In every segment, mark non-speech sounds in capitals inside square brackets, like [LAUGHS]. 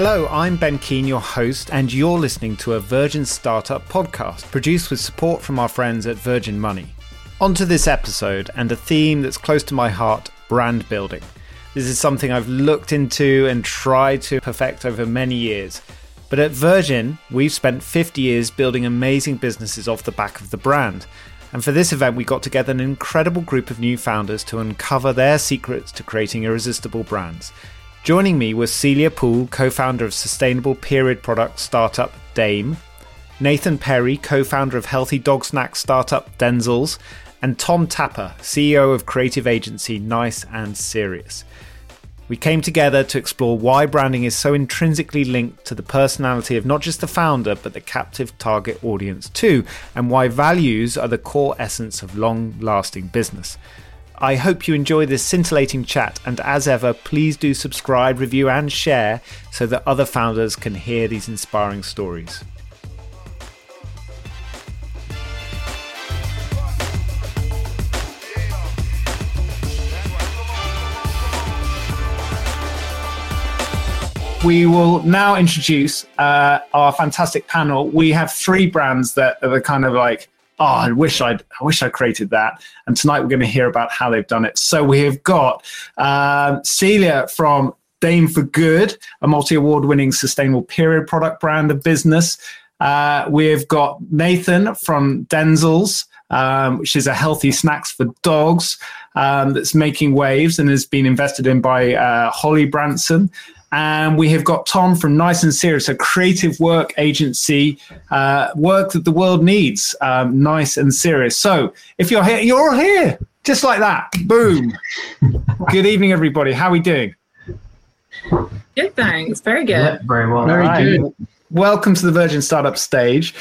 Hello, I'm Ben Keene, your host, and you're listening to a Virgin Startup podcast produced with support from our friends at Virgin Money. On to this episode and a theme that's close to my heart brand building. This is something I've looked into and tried to perfect over many years. But at Virgin, we've spent 50 years building amazing businesses off the back of the brand. And for this event, we got together an incredible group of new founders to uncover their secrets to creating irresistible brands. Joining me was Celia Pool, co founder of sustainable period product startup Dame, Nathan Perry, co founder of healthy dog snack startup Denzels, and Tom Tapper, CEO of creative agency Nice and Serious. We came together to explore why branding is so intrinsically linked to the personality of not just the founder, but the captive target audience too, and why values are the core essence of long lasting business. I hope you enjoy this scintillating chat, and as ever, please do subscribe, review, and share so that other founders can hear these inspiring stories. we will now introduce uh, our fantastic panel. We have three brands that are the kind of like, oh, I wish I'd, I wish I created that. And tonight we're going to hear about how they've done it. So we have got um, Celia from Dame for Good, a multi-award winning sustainable period product brand of business. Uh, we've got Nathan from Denzels, um, which is a healthy snacks for dogs um, that's making waves and has been invested in by uh, Holly Branson. And we have got Tom from Nice and Serious, a creative work agency, uh, work that the world needs. Um, nice and serious. So if you're here, you're all here, just like that. Boom. [LAUGHS] good evening, everybody. How are we doing? Good, thanks. Very good. Yeah, very well. Very right. good welcome to the Virgin Startup stage.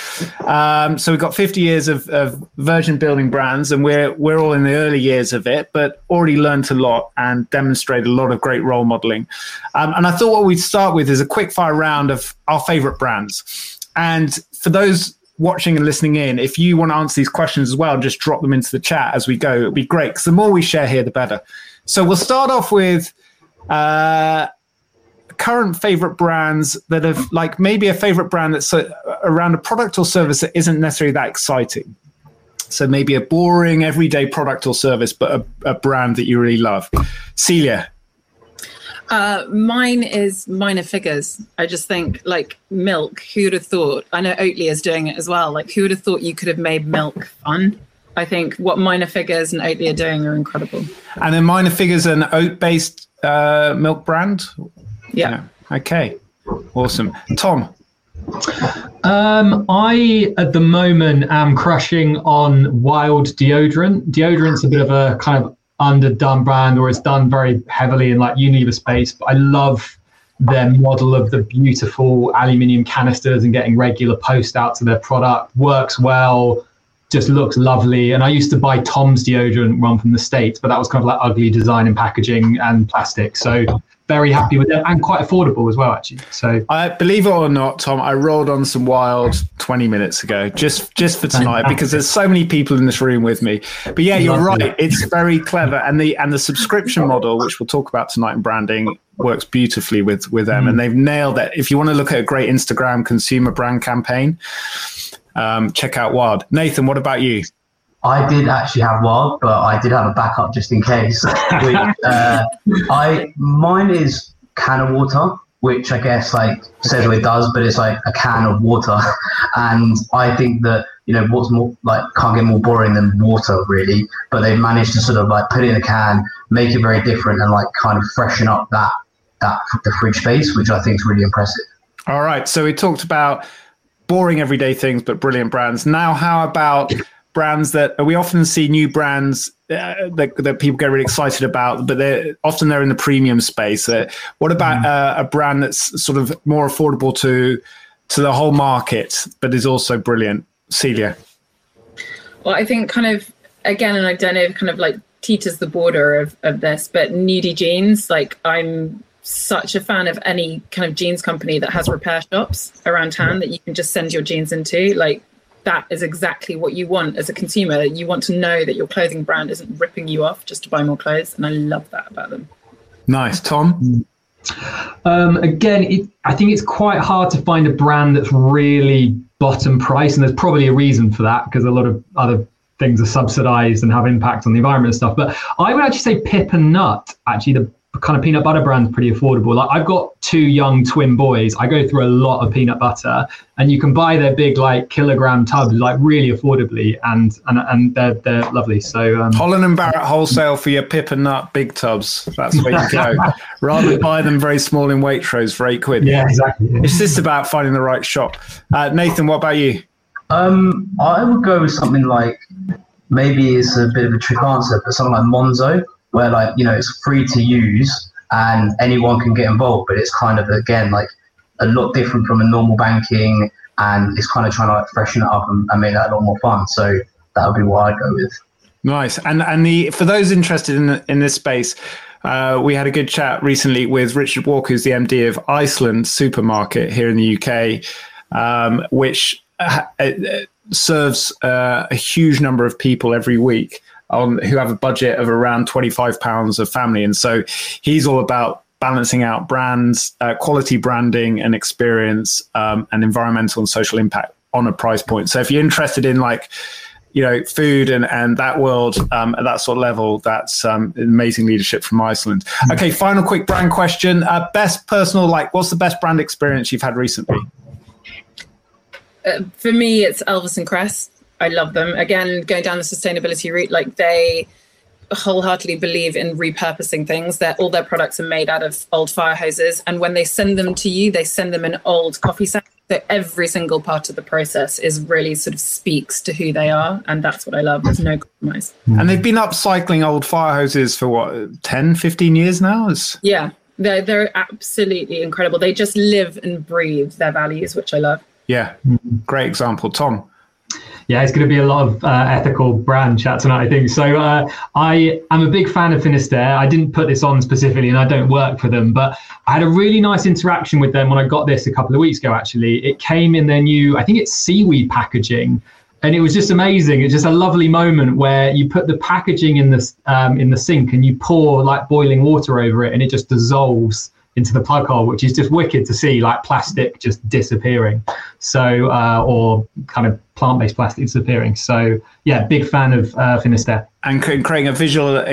Um, so we've got 50 years of, of, Virgin building brands, and we're we're all in the early years of it, but already learned a lot and demonstrated a lot of great role modeling. Um, and I thought what we'd start with is a quick fire round of our favorite brands. And for those watching and listening in, if you want to answer these questions as well, just drop them into the chat as we go. It'd be great because the more we share here, the better. So we'll start off with. Uh, current favorite brands that have like maybe a favorite brand that's a, around a product or service that isn't necessarily that exciting. So maybe a boring everyday product or service, but a, a brand that you really love. Celia. Uh, mine is minor figures. I just think like milk. Who would have thought? I know Oatly is doing it as well. Like who would have thought you could have made milk fun? I think what minor figures and Oatly are doing are incredible. And then minor figures an oat based uh, milk brand. Yeah. yeah. Okay. Awesome. Tom. Um, I at the moment am crushing on Wild deodorant. Deodorant's a bit of a kind of underdone brand, or it's done very heavily in like Unilever space. But I love their model of the beautiful aluminium canisters and getting regular post out to their product. Works well, just looks lovely. And I used to buy Tom's deodorant one from the States, but that was kind of like ugly design and packaging and plastic. So very happy with them and quite affordable as well, actually. So I believe it or not, Tom, I rolled on some wild 20 minutes ago just just for tonight because there's so many people in this room with me. But yeah, you're right. It's very clever. And the and the subscription model, which we'll talk about tonight in branding, works beautifully with with them. Mm. And they've nailed it. If you want to look at a great Instagram consumer brand campaign, um, check out Wild. Nathan, what about you? I did actually have wild, but I did have a backup just in case. [LAUGHS] uh, I mine is can of water, which I guess like says what it does, but it's like a can of water. [LAUGHS] And I think that you know what's more like can't get more boring than water really. But they've managed to sort of like put it in a can, make it very different, and like kind of freshen up that that the fridge space, which I think is really impressive. All right, so we talked about boring everyday things, but brilliant brands. Now, how about brands that we often see new brands uh, that, that people get really excited about, but they're often they're in the premium space. Uh, what about mm. uh, a brand that's sort of more affordable to to the whole market, but is also brilliant? Celia. Well, I think kind of again, and I don't know, kind of like teeters the border of, of this, but Nudie Jeans, like I'm such a fan of any kind of jeans company that has repair shops around town that you can just send your jeans into. Like that is exactly what you want as a consumer. You want to know that your clothing brand isn't ripping you off just to buy more clothes, and I love that about them. Nice, Tom. Um, again, it, I think it's quite hard to find a brand that's really bottom price, and there's probably a reason for that because a lot of other things are subsidized and have impact on the environment and stuff. But I would actually say Pip and Nut, actually the kind of peanut butter brand's pretty affordable. Like I've got two young twin boys. I go through a lot of peanut butter, and you can buy their big like kilogram tubs like really affordably, and and and they're they're lovely. So um, Holland and Barrett wholesale for your Pip and Nut big tubs. That's where you go. [LAUGHS] Rather than buy them very small in Waitrose for eight quid. Yeah, exactly. It's just about finding the right shop. Uh, Nathan, what about you? Um, I would go with something like maybe it's a bit of a trick answer, but something like Monzo, where like you know it's free to use and anyone can get involved, but it's kind of again like a lot different from a normal banking, and it's kind of trying to like freshen it up and, and make that a lot more fun. So that would be what I'd go with. Nice. And and the for those interested in in this space, uh, we had a good chat recently with Richard Walker, who's the MD of Iceland Supermarket here in the UK, um, which uh, uh, serves uh, a huge number of people every week on who have a budget of around 25 pounds a family. And so he's all about balancing out brands uh, quality branding and experience um, and environmental and social impact on a price point. So if you're interested in like you know food and and that world um, at that sort of level that's um, amazing leadership from iceland. Okay final quick brand question. Uh, best personal like what's the best brand experience you've had recently? Uh, for me, it's Elvis and Kresse. I love them. Again, going down the sustainability route, like they wholeheartedly believe in repurposing things. That all their products are made out of old fire hoses, and when they send them to you, they send them in old coffee sacks. So every single part of the process is really sort of speaks to who they are, and that's what I love. There's no compromise. And they've been upcycling old fire hoses for what 10, 15 years now. It's- Yeah, they're they're absolutely incredible. They just live and breathe their values, which I love. yeah, great example, Tom. Yeah, it's going to be a lot of uh, ethical brand chat tonight, I think. So uh, I am a big fan of Finisterre. I didn't put this on specifically, and I don't work for them, but I had a really nice interaction with them when I got this a couple of weeks ago. Actually, it came in their new, I think it's seaweed packaging, and it was just amazing. It's just a lovely moment where you put the packaging in the um, in the sink and you pour like boiling water over it, and it just dissolves into the plug hole, which is just wicked to see, like plastic just disappearing. So, uh, or kind of plant-based plastic disappearing. So, yeah, big fan of uh, Finisterre. and creating a visual uh,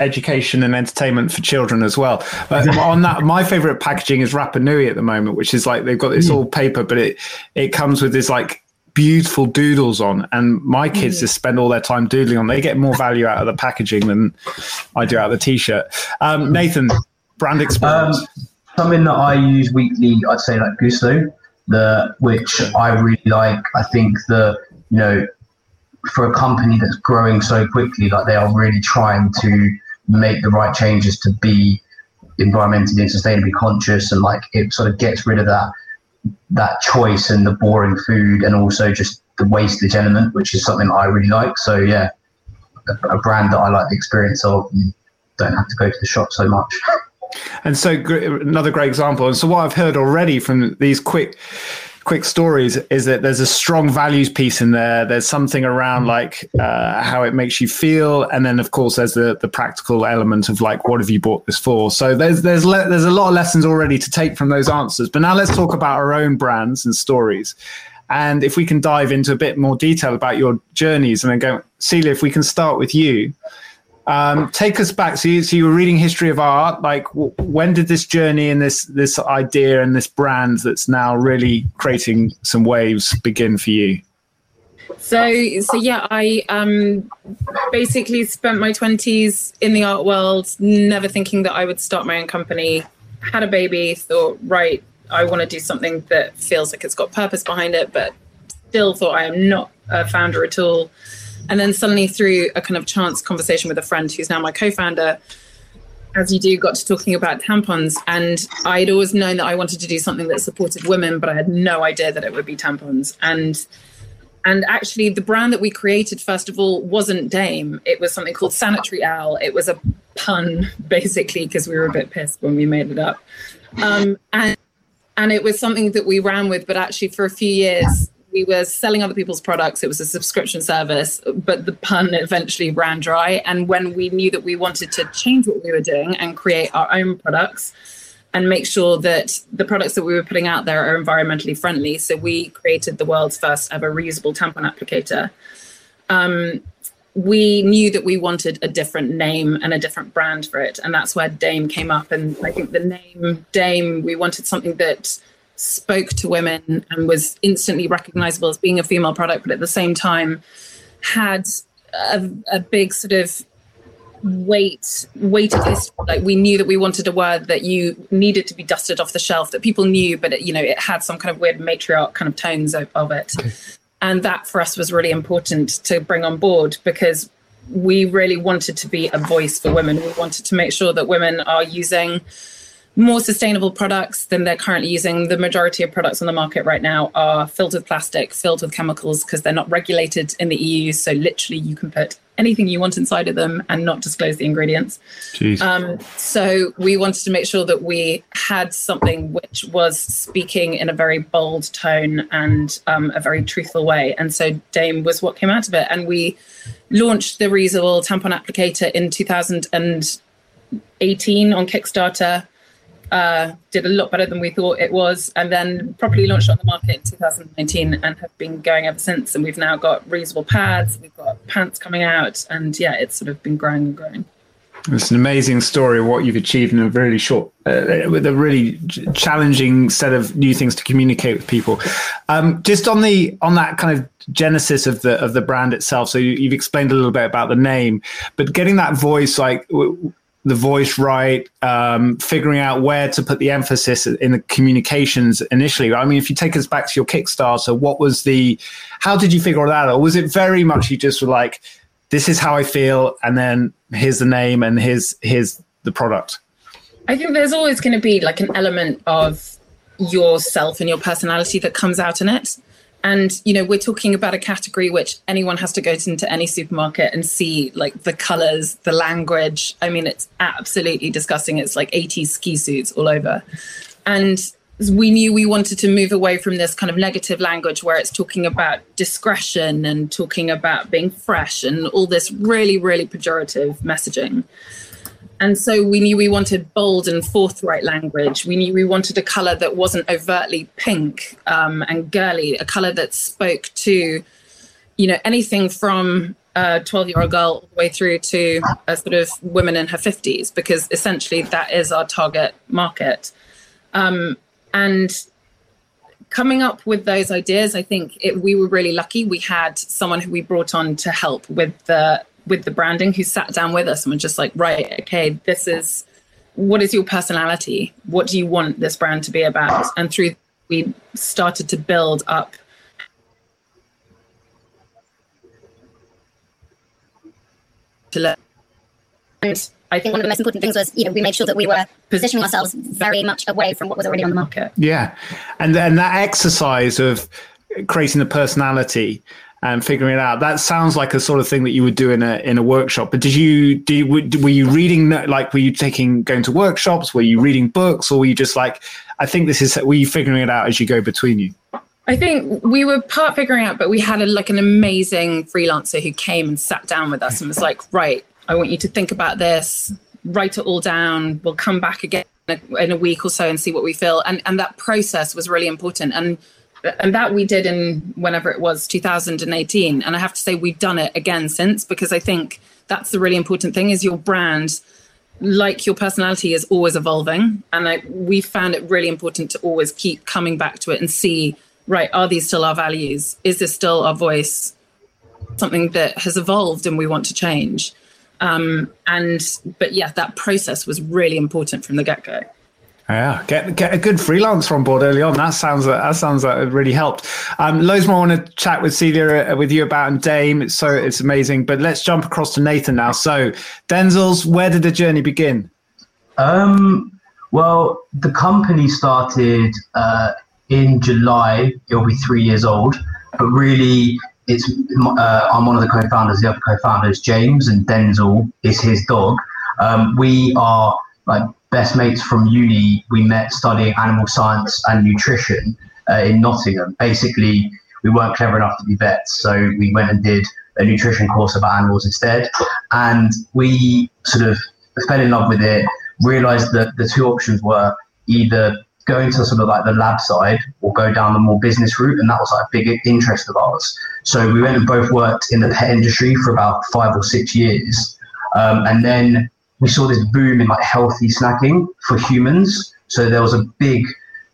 education and entertainment for children as well. But [LAUGHS] on that, my favorite packaging is Rapanui at the moment, which is like they've got this all paper, but it it comes with this like beautiful doodles on, and my kids just spend all their time doodling on. They get more value out of the packaging than I do out of the t-shirt. Um, Nathan, brand Um, experience. something that I use weekly, I'd say like Gousto, the which I really like. I think the you know for a company that's growing so quickly, like they are really trying to make the right changes to be environmentally and sustainably conscious, and like it sort of gets rid of that that choice and the boring food, and also just the wastage element, which is something I really like. So yeah, a, a brand that I like the experience of. You don't have to go to the shop so much. [LAUGHS] And so gr- another great example. And so what I've heard already from these quick quick stories is that there's a strong values piece in there. There's something around like uh, how it makes you feel, and then of course there's the the practical element of like what have you bought this for. So there's there's le- there's a lot of lessons already to take from those answers. But now let's talk about our own brands and stories. And if we can dive into a bit more detail about your journeys, and then go, Celia, if we can start with you. Um, take us back. So you, so you were reading history of art. Like, w- when did this journey and this this idea and this brand that's now really creating some waves begin for you? So, so yeah, I um, basically spent my twenties in the art world, never thinking that I would start my own company. Had a baby, thought, right, I want to do something that feels like it's got purpose behind it, but still thought I am not a founder at all. And then suddenly, through a kind of chance conversation with a friend who's now my co-founder, as you do, got to talking about tampons. And I'd always known that I wanted to do something that supported women, but I had no idea that it would be tampons. And and actually, the brand that we created, first of all, wasn't Dame. It was something called Sanitary Owl. It was a pun, [LAUGHS] basically, because we were a bit pissed when we made it up. Um, and and it was something that we ran with, but actually, for a few years, we were selling other people's products. It was a subscription service, but the pun eventually ran dry. And when we knew that we wanted to change what we were doing and create our own products, and make sure that the products that we were putting out there are environmentally friendly. So we created the world's first ever reusable tampon applicator. Um, we knew that we wanted a different name and a different brand for it. And that's where Dame came up. And I think the name Dame, we wanted something that spoke to women and was instantly recognizable as being a female product, but at the same time had a, a big sort of weight weighted history like we knew that we wanted a word that you needed to be dusted off the shelf that people knew but it, you know it had some kind of weird matriarch kind of tones of, of it. And that for us was really important to bring on board because we really wanted to be a voice for women. We wanted to make sure that women are using more sustainable products than they're currently using. The majority of products on the market right now are filled with plastic, filled with chemicals because they're not regulated in the EU. So literally, you can put anything you want inside of them and not disclose the ingredients. Um, so we wanted to make sure that we had something which was speaking in a very bold tone and um, a very truthful way. And so Dame was what came out of it. And we launched the reusable tampon applicator in 2018 on Kickstarter uh, did a lot better than we thought it was, and then properly launched on the market in 2019 and have been going ever since. And we've now got reusable pads, we've got pants coming out, and yeah, it's sort of been growing and growing. It's an amazing story of what you've achieved in a really short, uh, with a really challenging set of new things to communicate with people. Um, just on the on that kind of genesis of the of the brand itself. So you, have explained a little bit about the name, but getting that voice like. The voice right, um, figuring out where to put the emphasis in the communications initially. I mean, if you take us back to your Kickstarter, what was the, how did you figure that out? Or was it very much you just were like, this is how I feel, and then here's the name and here's here's the product? I think there's always going to be like an element of yourself and your personality that comes out in it. And you know, we're talking about a category which anyone has to go into any supermarket and see like the colors, the language. I mean, it's absolutely disgusting. It's like 80s ski suits all over. And we knew we wanted to move away from this kind of negative language where it's talking about discretion and talking about being fresh and all this really, really pejorative messaging. And so we knew we wanted bold and forthright language. We knew we wanted a color that wasn't overtly pink um, and girly, a color that spoke to, you know, anything from a 12 year old girl all the way through to a sort of woman in her 50s, because essentially that is our target market. Um, and coming up with those ideas, I think it, we were really lucky. We had someone who we brought on to help with the with the branding who sat down with us and were just like, right, okay, this is what is your personality? What do you want this brand to be about? And through we started to build up to learn. And I think one of the most important things was, you know, we made sure that we were positioning ourselves very much away from what was already on the market. Yeah, and then that exercise of creating the personality and figuring it out. That sounds like a sort of thing that you would do in a in a workshop. But did you do you, were you reading like were you taking going to workshops? Were you reading books, or were you just like I think this is were you figuring it out as you go between you? I think we were part figuring out, but we had a, like an amazing freelancer who came and sat down with us and was like, right, I want you to think about this, write it all down. We'll come back again in a week or so and see what we feel. And and that process was really important. And and that we did in whenever it was 2018 and i have to say we've done it again since because i think that's the really important thing is your brand like your personality is always evolving. And I, we found it really important to always keep coming back to it and see right are these still our values? Is this still our voice? Something that has evolved and we want to change. Um, and but yeah that process was really important from the get-go yeah, get get a good freelancer on board early on. That sounds that sounds like it really helped. Um, loads more I want to chat with Celia uh, with you about and Dame. It's so it's amazing. But let's jump across to Nathan now. So Denzel's, where did the journey begin? Um, well, the company started uh, in July. It'll be three years old, but really, it's uh, I'm one of the co-founders. The other co-founder is James, and Denzel is his dog. Um, we are like best mates from uni. We met studying animal science and nutrition uh, in Nottingham. Basically, we weren't clever enough to be vets, so we went and did a nutrition course about animals instead. And we sort of fell in love with it, realized that the two options were either go into sort of like the lab side or go down the more business route. And that was like a big interest of ours. So we went and both worked in the pet industry for about five or six years. Um, and then we saw this boom in like healthy snacking for humans. So there was a big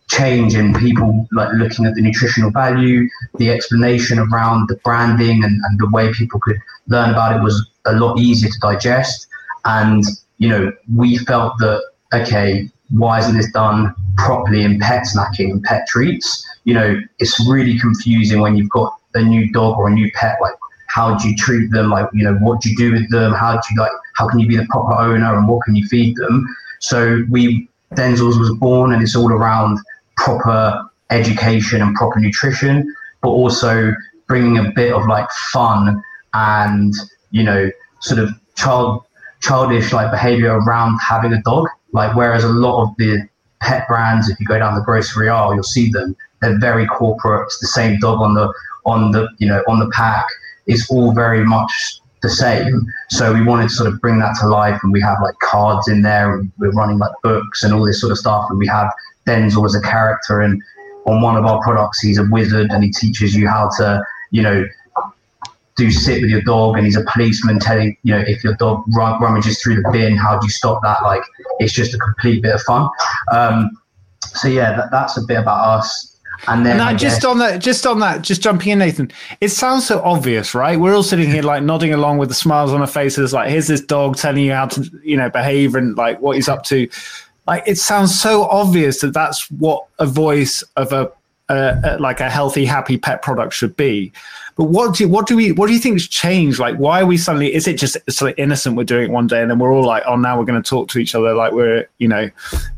change in people like looking at the nutritional value, the explanation around the branding and, and the way people could learn about it was a lot easier to digest. And, you know, we felt that, okay, why isn't this done properly in pet snacking and pet treats? You know, it's really confusing when you've got a new dog or a new pet, like how do you treat them? Like, you know, what do you do with them? How do you like, how can you be the proper owner and what can you feed them? So we, Denzel's was born and it's all around proper education and proper nutrition, but also bringing a bit of like fun and, you know, sort of child, childish like behavior around having a dog. Like, whereas a lot of the pet brands, if you go down the grocery aisle, you'll see them. They're very corporate. It's the same dog on the on the you know on the pack. It's all very much the same. So we wanted to sort of bring that to life, and we have like cards in there, and we're running like books and all this sort of stuff. And we have Denzel as a character, and on one of our products, he's a wizard, and he teaches you how to you know do sit with your dog and he's a policeman telling you know if your dog rummages through the bin how do you stop that like it's just a complete bit of fun um, so yeah that, that's a bit about us and then just on that just on that just jumping in nathan it sounds so obvious right? We're all sitting here like nodding along with the smiles on our faces like here's this dog telling you how to you know behave and like what he's up to. Like it sounds so obvious that that's what a voice of a uh, like a healthy, happy pet product should be. But what do what do we what do you think has changed? Like, why are we suddenly? Is it just sort of innocent? We're doing it one day, and then we're all like, oh, now we're going to talk to each other like we're you know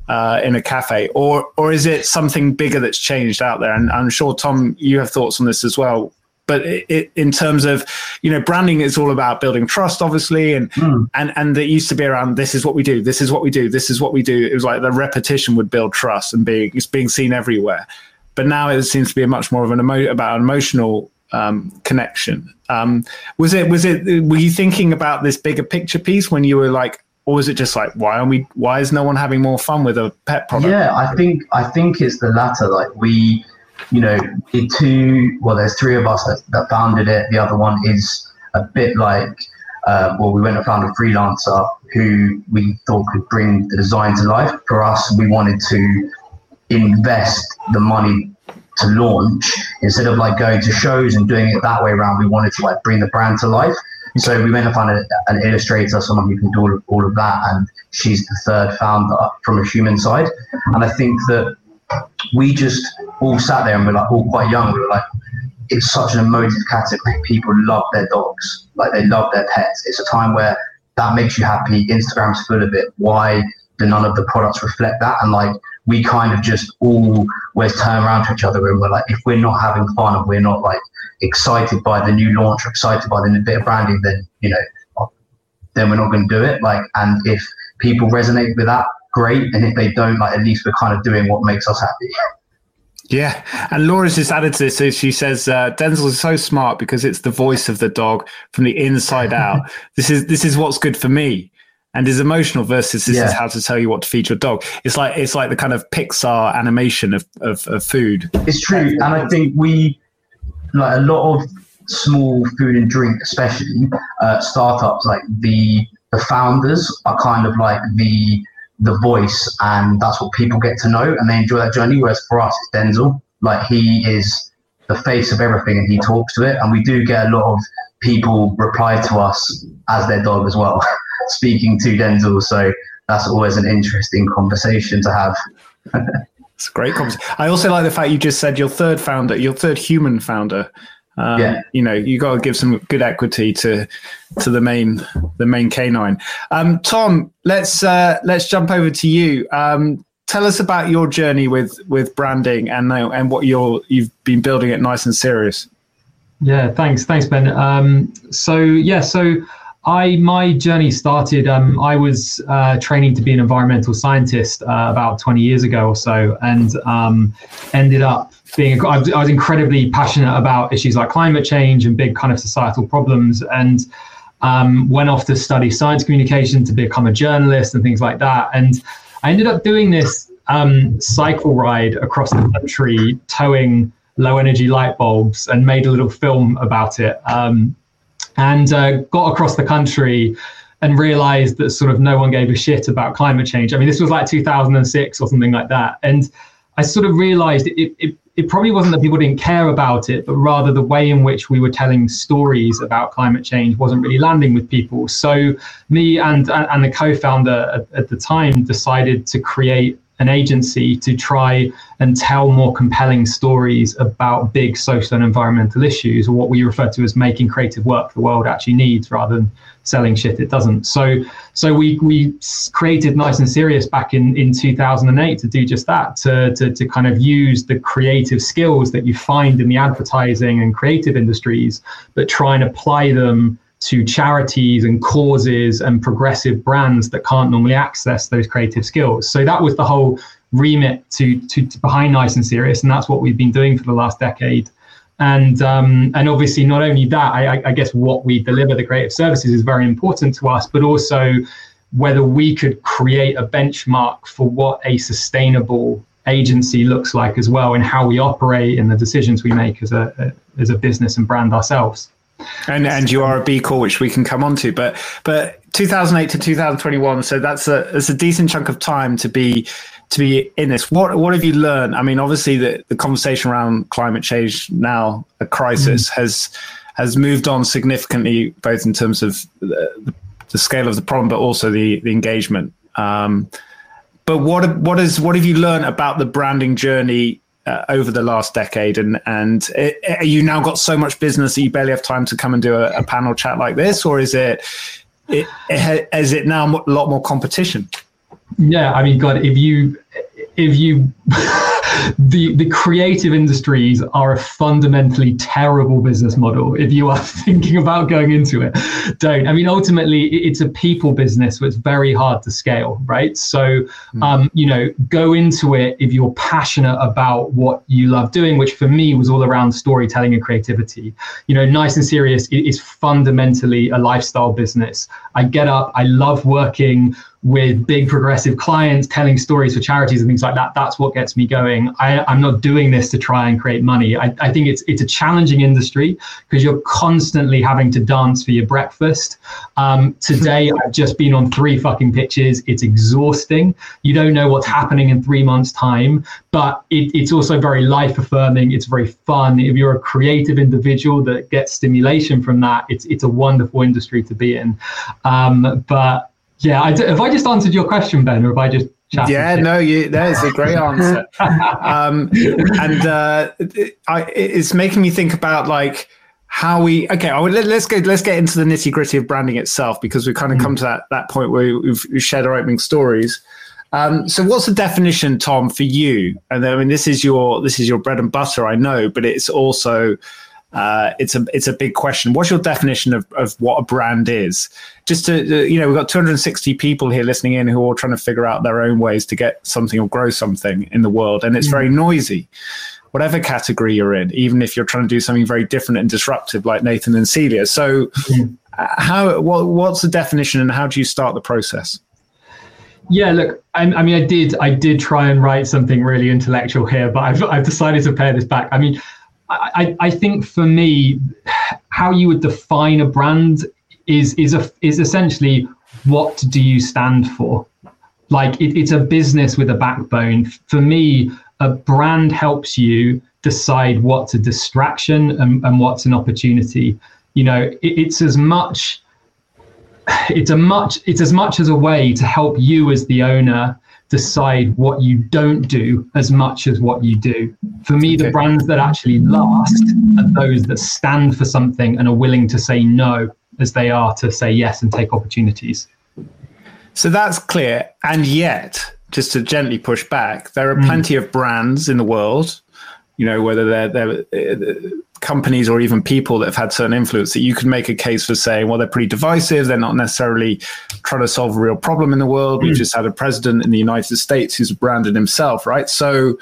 uh, in a cafe, or or is it something bigger that's changed out there? And I'm sure Tom, you have thoughts on this as well. But it, it, in terms of, you know, branding is all about building trust, obviously, and mm. and and it used to be around this is what we do, this is what we do, this is what we do. It was like the repetition would build trust and being it's being seen everywhere but now it seems to be a much more of an emo- about an emotional um, connection. Um, was it was it were you thinking about this bigger picture piece when you were like, or was it just like why are we why is no one having more fun with a pet product? Yeah, I think I think it's the latter. Like we, you know, the two well, there's three of us that, that founded it. The other one is a bit like. Uh, well, we went and found a freelancer who we thought could bring the design to life. For us, we wanted to invest the money to launch instead of like going to shows and doing it that way around. We wanted to like bring the brand to life. So we went and found a, an illustrator, someone who can do all of, all of that, and she's the third founder from a human side. And I think that we just all sat there and we're like all quite young. We were like, it's such an emotive category. People love their dogs, like they love their pets. It's a time where that makes you happy. Instagram's full of it. Why do none of the products reflect that? And like we kind of just all always turn around to each other and we're like, if we're not having fun and we're not like excited by the new launch or excited by the new bit of branding, then you know, then we're not going to do it. Like, and if people resonate with that, great. And if they don't, like, at least we're kind of doing what makes us happy. Yeah, and Laura's just added to this. So she says uh, Denzel is so smart because it's the voice of the dog from the inside out. [LAUGHS] this is this is what's good for me and is emotional versus this yeah. is how to tell you what to feed your dog. It's like it's like the kind of Pixar animation of, of, of food. It's true, and I think we like a lot of small food and drink, especially uh, startups, like the the founders are kind of like the the voice, and that's what people get to know, and they enjoy that journey. Whereas for us, it's Denzel. Like he is the face of everything, and he talks to it, and we do get a lot of people reply to us as their dog as well. [LAUGHS] speaking to Denzel. So that's always an interesting conversation to have. it's a great conversation. I also like the fact you just said your third founder, your third human founder. Um, yeah. You know, you got to give some good equity to to the main the main canine. Um, Tom, let's uh, let's jump over to you. Um, tell us about your journey with with branding and and what you're you've been building at Nice and Serious. Yeah, thanks, thanks, Ben. Um, so yeah, so I my journey started. Um, I was uh, training to be an environmental scientist uh, about 20 years ago or so, and um, ended up being. I was incredibly passionate about issues like climate change and big kind of societal problems, and um, went off to study science communication to become a journalist and things like that. And I ended up doing this um, cycle ride across the country towing low energy light bulbs and made a little film about it. And uh, got across the country and realized that sort of no one gave a shit about climate change. I mean, this was like 2006 or something like that. And I sort of realized it, it, it probably wasn't that people didn't care about it, but rather the way in which we were telling stories about climate change wasn't really landing with people. So me and and the co-founder at, at the time decided to create an agency to try and tell more compelling stories about big social and environmental issues, or what we refer to as making creative work the world actually needs, rather than selling shit it doesn't. So, so we we created Nice and Serious back in in 2008 to do just that, to to to kind of use the creative skills that you find in the advertising and creative industries, but try and apply them to charities and causes and progressive brands that can't normally access those creative skills. So that was the whole remit to, to, to behind Nice and Serious, and that's what we've been doing for the last decade. And um, and obviously, not only that, I, I guess what we deliver, the creative services, is very important to us, but also whether we could create a benchmark for what a sustainable agency looks like as well, and how we operate and the decisions we make as a, as a business and brand ourselves. And and you are a B Corp, which we can come on to. But but 2008 to 2021, so that's a that's a decent chunk of time to be to be in this. What what have you learned? I mean, obviously the, the conversation around climate change now a crisis mm. has has moved on significantly, both in terms of the, the scale of the problem, but also the the engagement. Um, but what what is what have you learned about the branding journey uh, over the last decade and and it, it, you now got so much business that you barely have time to come and do a, a panel chat like this or is it, it, it is it now a lot more competition? Yeah i mean god if you if you [LAUGHS] the the creative industries are a fundamentally terrible business model if you are [LAUGHS] thinking about going into it. Don't. I mean ultimately it's a people business so it's very hard to scale right? So hmm. um, you know go into it if you're passionate about what you love doing which for me was all around storytelling and creativity. You know nice and serious it is fundamentally a lifestyle business. I get up i love working with big progressive clients telling stories for charities and things like that that's what gets me going. I, am not doing this to try and create money. I, I think it's it's a challenging industry because you're constantly having to dance for your breakfast. Um, today i've just been on three fucking pitches. It's exhausting. You don't know what's happening in three months time but it, it's also very life affirming. It's very fun. If you're a creative individual that gets stimulation from that it's it's a wonderful industry to be in. Um, but yeah, I have I just answered your question, Ben, or have I just yeah, no, you, that is a great answer. [LAUGHS] um, and uh, I, it's making me think about like how we. Okay, I would, let, us go. Let's get into the nitty gritty of branding itself because we've kind of mm. come to that that point where we've, we've shared our opening stories. Um, so, what's the definition, Tom, for you? And I mean, this is your this is your bread and butter, I know, but it's also uh, it's a it's a big question. What's your definition of, of what a brand is? Just to uh, you know, we've got 260 people here listening in who are all trying to figure out their own ways to get something or grow something in the world, and it's mm. very noisy. Whatever category you're in, even if you're trying to do something very different and disruptive, like Nathan and Celia. So, mm. how what, what's the definition, and how do you start the process? Yeah, look, I, I, mean, I did, I did try and write something really intellectual here, but I've, I've decided to pare this back. I mean, I, I think for me, how you would define a brand is is a, is essentially what do you stand for? Like it, it's a business with a backbone. For me, a brand helps you decide what's a distraction and, and what's an opportunity. You know, it, it's as much it's a much it's as much as a way to help you as the owner decide what you don't do as much as what you do. For me, okay. the brands that actually last are those that stand for something and are willing to say no as they are to say yes and take opportunities. So that's clear. And yet, just to gently push back, there are mm. plenty of brands in the world, you know, whether they're, they're companies or even people that have had certain influence that you could make a case for saying, well, they're pretty divisive. They're not necessarily trying to solve a real problem in the world. Mm. We've just had a president in the United States who's branded himself, right? So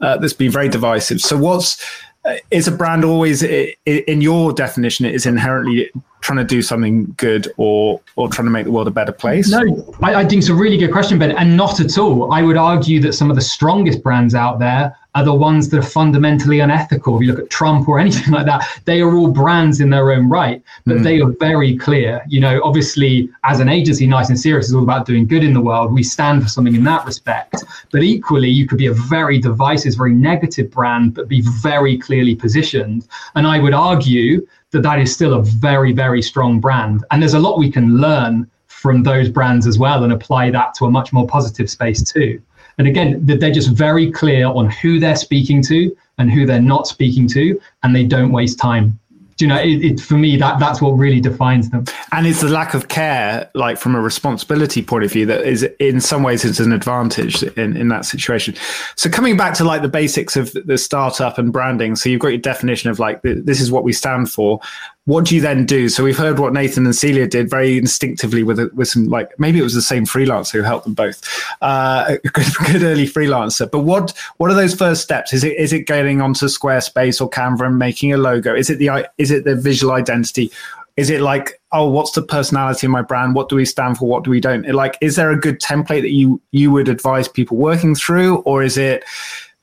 uh, that's been very divisive. So what's uh, is a brand always in your definition it is inherently trying to do something good or or trying to make the world a better place? No, I, I think it's a really good question, Ben, and not at all. I would argue that some of the strongest brands out there are the ones that are fundamentally unethical. If you look at Trump or [LAUGHS] anything like that, they are all brands in their own right, but mm. they are very clear. You know, obviously, as an agency, Nice and Serious is all about doing good in the world. We stand for something in that respect. But equally, you could be a very divisive, very negative brand, but be very clearly positioned. And I would argue that that is still a very, very strong brand. And there's a lot we can learn from those brands as well and apply that to a much more positive space too. And again, they're just very clear on who they're speaking to and who they're not speaking to, and they don't waste time you know it, it, for me that that's what really defines them. And it's the lack of care like from a responsibility point of view that is in some ways it's an advantage in, in that situation. So coming back to like the basics of the startup and branding so you've got your definition of like this is what we stand for what do you then do? So we've heard what Nathan and Celia did very instinctively with with some like maybe it was the same freelancer who helped them both, uh, a [LAUGHS] good, good, early freelancer. But what what are those first steps? Is it is it getting onto Squarespace or Canva and making a logo? Is it the is it the visual identity? Is it like oh what's the personality of my brand? What do we stand for? What do we don't? Like is there a good template that you you would advise people working through, or is it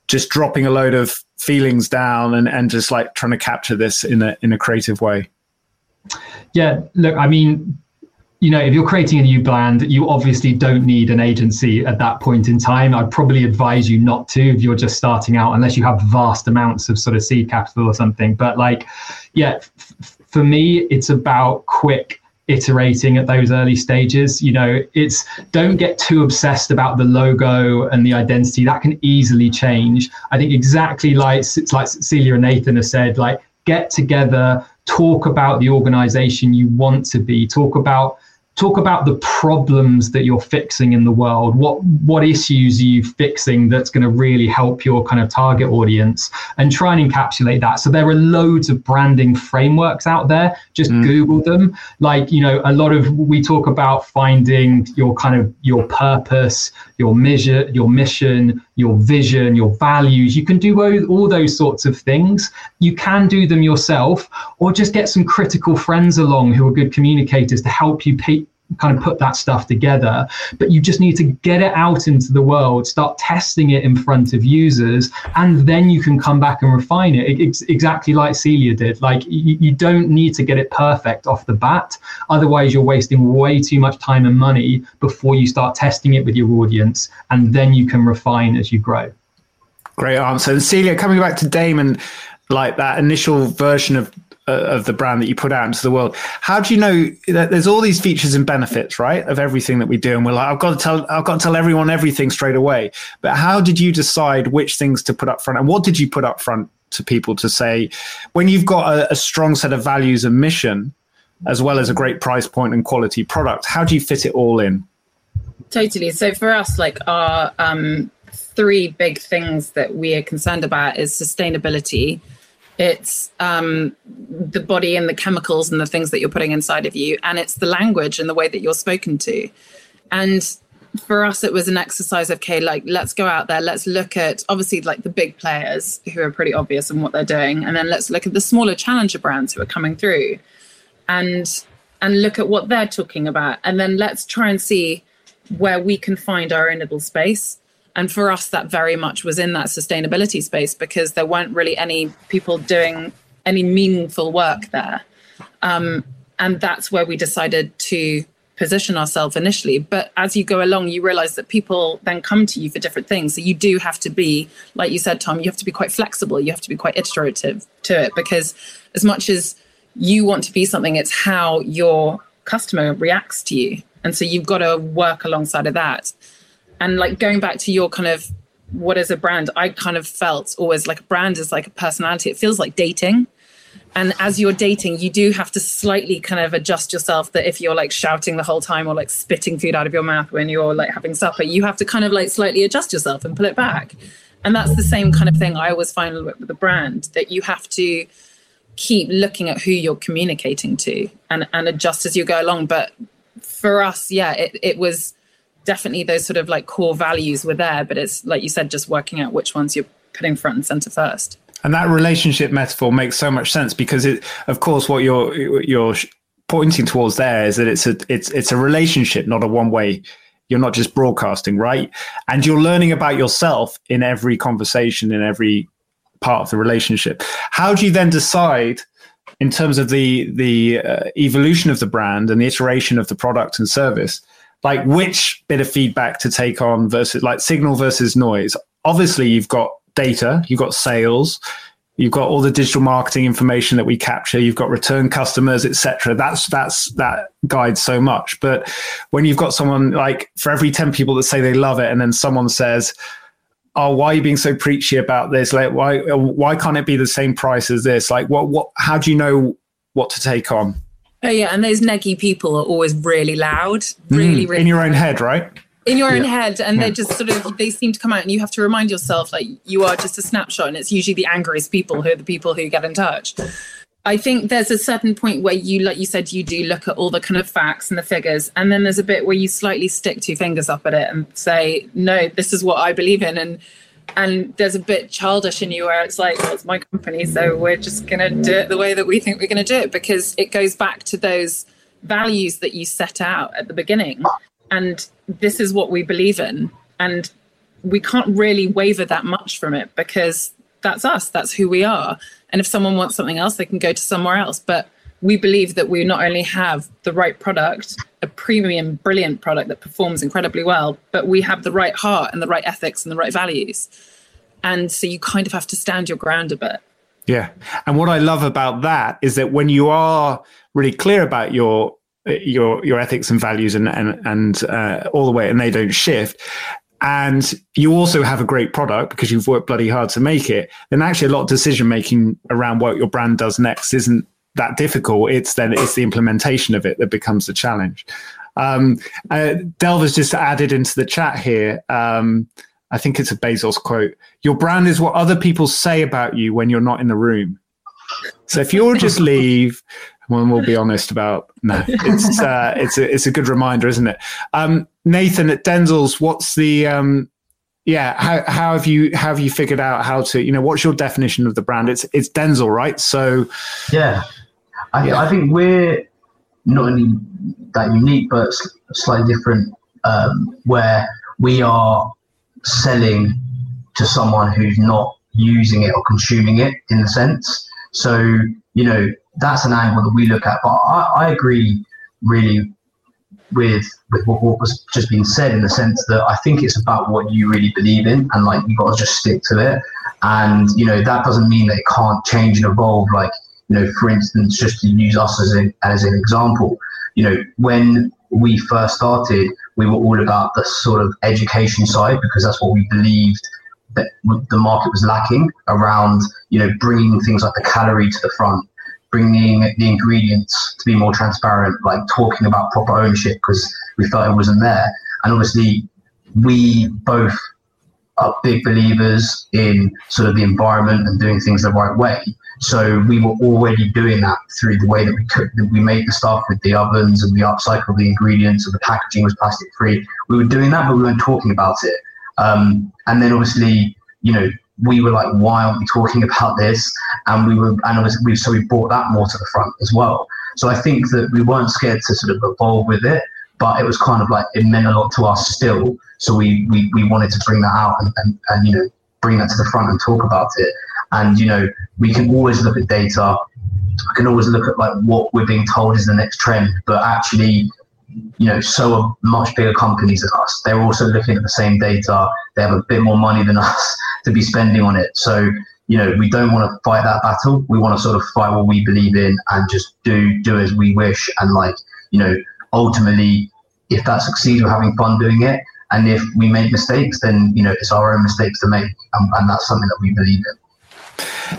just dropping a load of feelings down and, and just like trying to capture this in a in a creative way? Yeah, look, I mean, you know, if you're creating a new brand, you obviously don't need an agency at that point in time. I'd probably advise you not to if you're just starting out, unless you have vast amounts of sort of seed capital or something. But like, yeah, f- for me, it's about quick iterating at those early stages. You know it's don't get too obsessed about the logo and the identity. That can easily change. I think exactly like it's like celia and nathan have said like get together talk about the organization you want to be. Talk about talk about the problems that you're fixing in the world. What what issues are you fixing that's going to really help your kind of target audience? And try and encapsulate that. So there are loads of branding frameworks out there. Just mm. google them. Like you know a lot of we talk about finding your kind of your purpose your measure your mission your vision your values you can do all those sorts of things. You can do them yourself or just get some critical friends along who are good communicators to help you kind of put that stuff together. But you just need to get it out into the world, start testing it in front of users, and then you can come back and refine it. It's exactly like Celia did. Like you, you don't need to get it perfect off the bat. Otherwise, you're wasting way too much time and money before you start testing it with your audience, and then you can refine as you grow. Great answer. And Celia, coming back to Damon, like that initial version of of the brand that you put out into the world. How do you know that there's all these features and benefits, right, of everything that we do, and we're like, I've got to tell, I've got to tell everyone everything straight away. But how did you decide which things to put up front, and what did you put up front to people to say when you've got a, a strong set of values and mission, as well as a great price point and quality product? How do you fit it all in? Totally. So for us, like our um, three big things that we are concerned about is sustainability it's um, the body and the chemicals and the things that you're putting inside of you and it's the language and the way that you're spoken to. And for us it was an exercise of okay like let's go out there let's look at obviously like the big players who are pretty obvious in what they're doing and then let's look at the smaller challenger brands who are coming through and and look at what they're talking about and then let's try and see where we can find our own little space and for us, that very much was in that sustainability space because there weren't really any people doing any meaningful work there. Um, and that's where we decided to position ourselves initially. But as you go along, you realize that people then come to you for different things. So you do have to be, like you said, Tom, you have to be quite flexible. You have to be quite iterative to it because as much as you want to be something, it's how your customer reacts to you. And so you've got to work alongside of that and like going back to your kind of what is a brand i kind of felt always like a brand is like a personality. It feels like dating. And as you're dating you do have to slightly kind of adjust yourself that if you're like shouting the whole time or like spitting food out of your mouth when you're like having supper you have to kind of like slightly adjust yourself and pull it back. And that's the same kind of thing i always find with the brand that you have to keep looking at who you're communicating to and and adjust as you go along. But for us yeah it, it was definitely those sort of like core values were there, but it's like you said, just working out which ones you're putting front and center first. And that relationship metaphor makes so much sense because it, of course, what you're you're pointing towards there is that it's a it's it's a relationship, not a one way. You're not just broadcasting, right? And you're learning about yourself in every conversation, in every part of the relationship. How do you then decide? in terms of the the uh, evolution of the brand and the iteration of the product and service like which bit of feedback to take on versus like signal versus noise? Obviously you've got data you've got sales you've got all the digital marketing information that we capture you've got return customers etc that's that's that guides so much. But when you've got someone like for every 10 people that say they love it and then someone says oh why are you being so preachy about this? Like why why can't it be the same price as this? Like what what how do you know what to take on oh yeah and those neggy people are always really loud really, mm, really in your own head right? In your own head and Yeah. they just sort of they seem to come out and you have to remind yourself like you are just a snapshot and it's usually the angriest people who are the people who get in touch. I think there's a certain point where you like you said you do look at all the kind of facts and the figures and then there's a bit where you slightly stick two fingers up at it and say no this is what i believe in and and there's a bit childish in you where it's like well, it's my company so we're just going to do it the way that we think we're going to do it because it goes back to those values that you set out at the beginning. And this is what we believe in and we can't really waver that much from it because that's us that's who we are. And if someone wants something else they can go to somewhere else. But we believe that we not only have the right product a premium brilliant product that performs incredibly well but we have the right heart and the right ethics and the right values and so you kind of have to stand your ground a bit Yeah. And what I love about that is that when you are really clear about your your your ethics and values and and and uh, all the way and they don't shift and you also have a great product because you've worked bloody hard to make it then actually a lot of decision making around what your brand does next isn't that difficult it's then it's the implementation of it that becomes the challenge um, uh, Delva's just added into the chat here um, I think it's a Bezos quote. Your brand is what other people say about you when you're not in the room. So if you'll just [LAUGHS] leave, well, we'll be honest about no. It's uh, it's a it's a good reminder, isn't it? Um, Nathan at Denzel's, what's the um, yeah? How how have you how have you figured out how to you know what's your definition of the brand? It's it's Denzel, right? So Yeah, I, Yeah. I think we're not only that unique, but slightly different, um, where we are selling to someone who's not using it or consuming it in the sense. So you know that's an angle that we look at. But I, I agree really with with what, what was just being said in the sense that I think it's about what you really believe in, and like you've got to just stick to it. And you know that doesn't mean that it can't change and evolve. Like you know, for instance, just to use us as an as an example, you know, when we first started, we were all about the sort of education side because that's what we believed that the market was lacking around, you know, bringing things like the calorie to the front, bringing the ingredients to be more transparent, like talking about proper ownership because we felt it wasn't there. And obviously, we both are big believers in sort of the environment and doing things the right way. So we were already doing that through the way that we cooked, that we made the stuff with the ovens and we upcycled the ingredients and the packaging was plastic free. We were doing that, but we weren't talking about it. Um, and then obviously, you know, we were like, why aren't we talking [LAUGHS] about this? And we were, and obviously, we, so we brought that more to the front as well. So I think that we weren't scared to sort of evolve with it, but it was kind of like it meant a lot to us still. So we we, we wanted to bring that out and, and, and you know bring that to the front and talk about it. And you know we can always look at data. We can always look at like what we're being told is the next trend, but actually, you know, so are much bigger companies than us. They're also looking at the same data. They have a bit more money than [LAUGHS] us to be spending on it. So you know, we don't want to fight that battle. We want to sort of fight what we believe in and just do do as we wish. And like, you know, ultimately, if that succeeds, we're having fun doing it. And if we make mistakes, then you know, it's our own mistakes to make, and, and that's something that we believe in.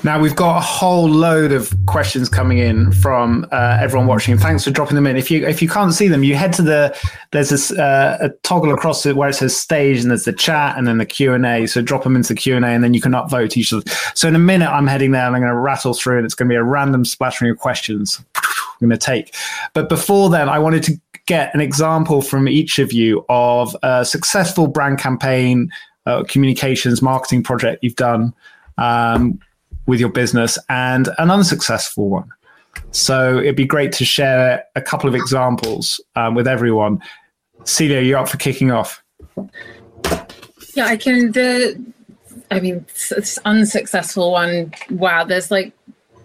Now we've got a whole load of questions coming in from uh, everyone watching. Thanks for dropping them in. If you if you can't see them, you head to the there's this uh, a toggle across it where it says stage and there's the chat and then the Q and A. So drop them into the Q and A and then you can upvote each of them. So in a minute, I'm heading there and I'm going to rattle through and it's going to be a random splattering of questions I'm going to take. But before then, I wanted to get an example from each of you of a successful brand campaign, uh, communications, marketing project you've done. Um, with your business and an unsuccessful one. So it'd be great to share a couple of examples um, with everyone. Celia, you're up for kicking off. Yeah, I can. The, I mean, it's unsuccessful one. Wow, there's like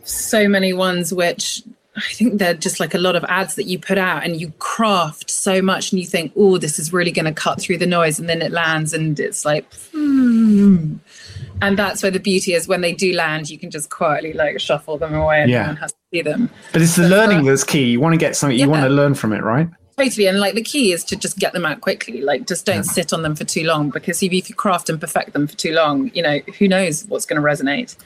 so many ones which I think they're just like a lot of ads that you put out and you craft so much and you think, oh, this is really going to cut through the noise. And then it lands and it's like, hmm. And that's where the beauty is when they do land, you can just quietly like shuffle them away and yeah. no one has to see them. But it's the but learning that's key. You want to get something, yeah. you want to learn from it, right? Totally. And like the key is to just get them out quickly. Like just don't yeah. sit on them for too long because if you craft and perfect them for too long, you know, who knows what's going to resonate.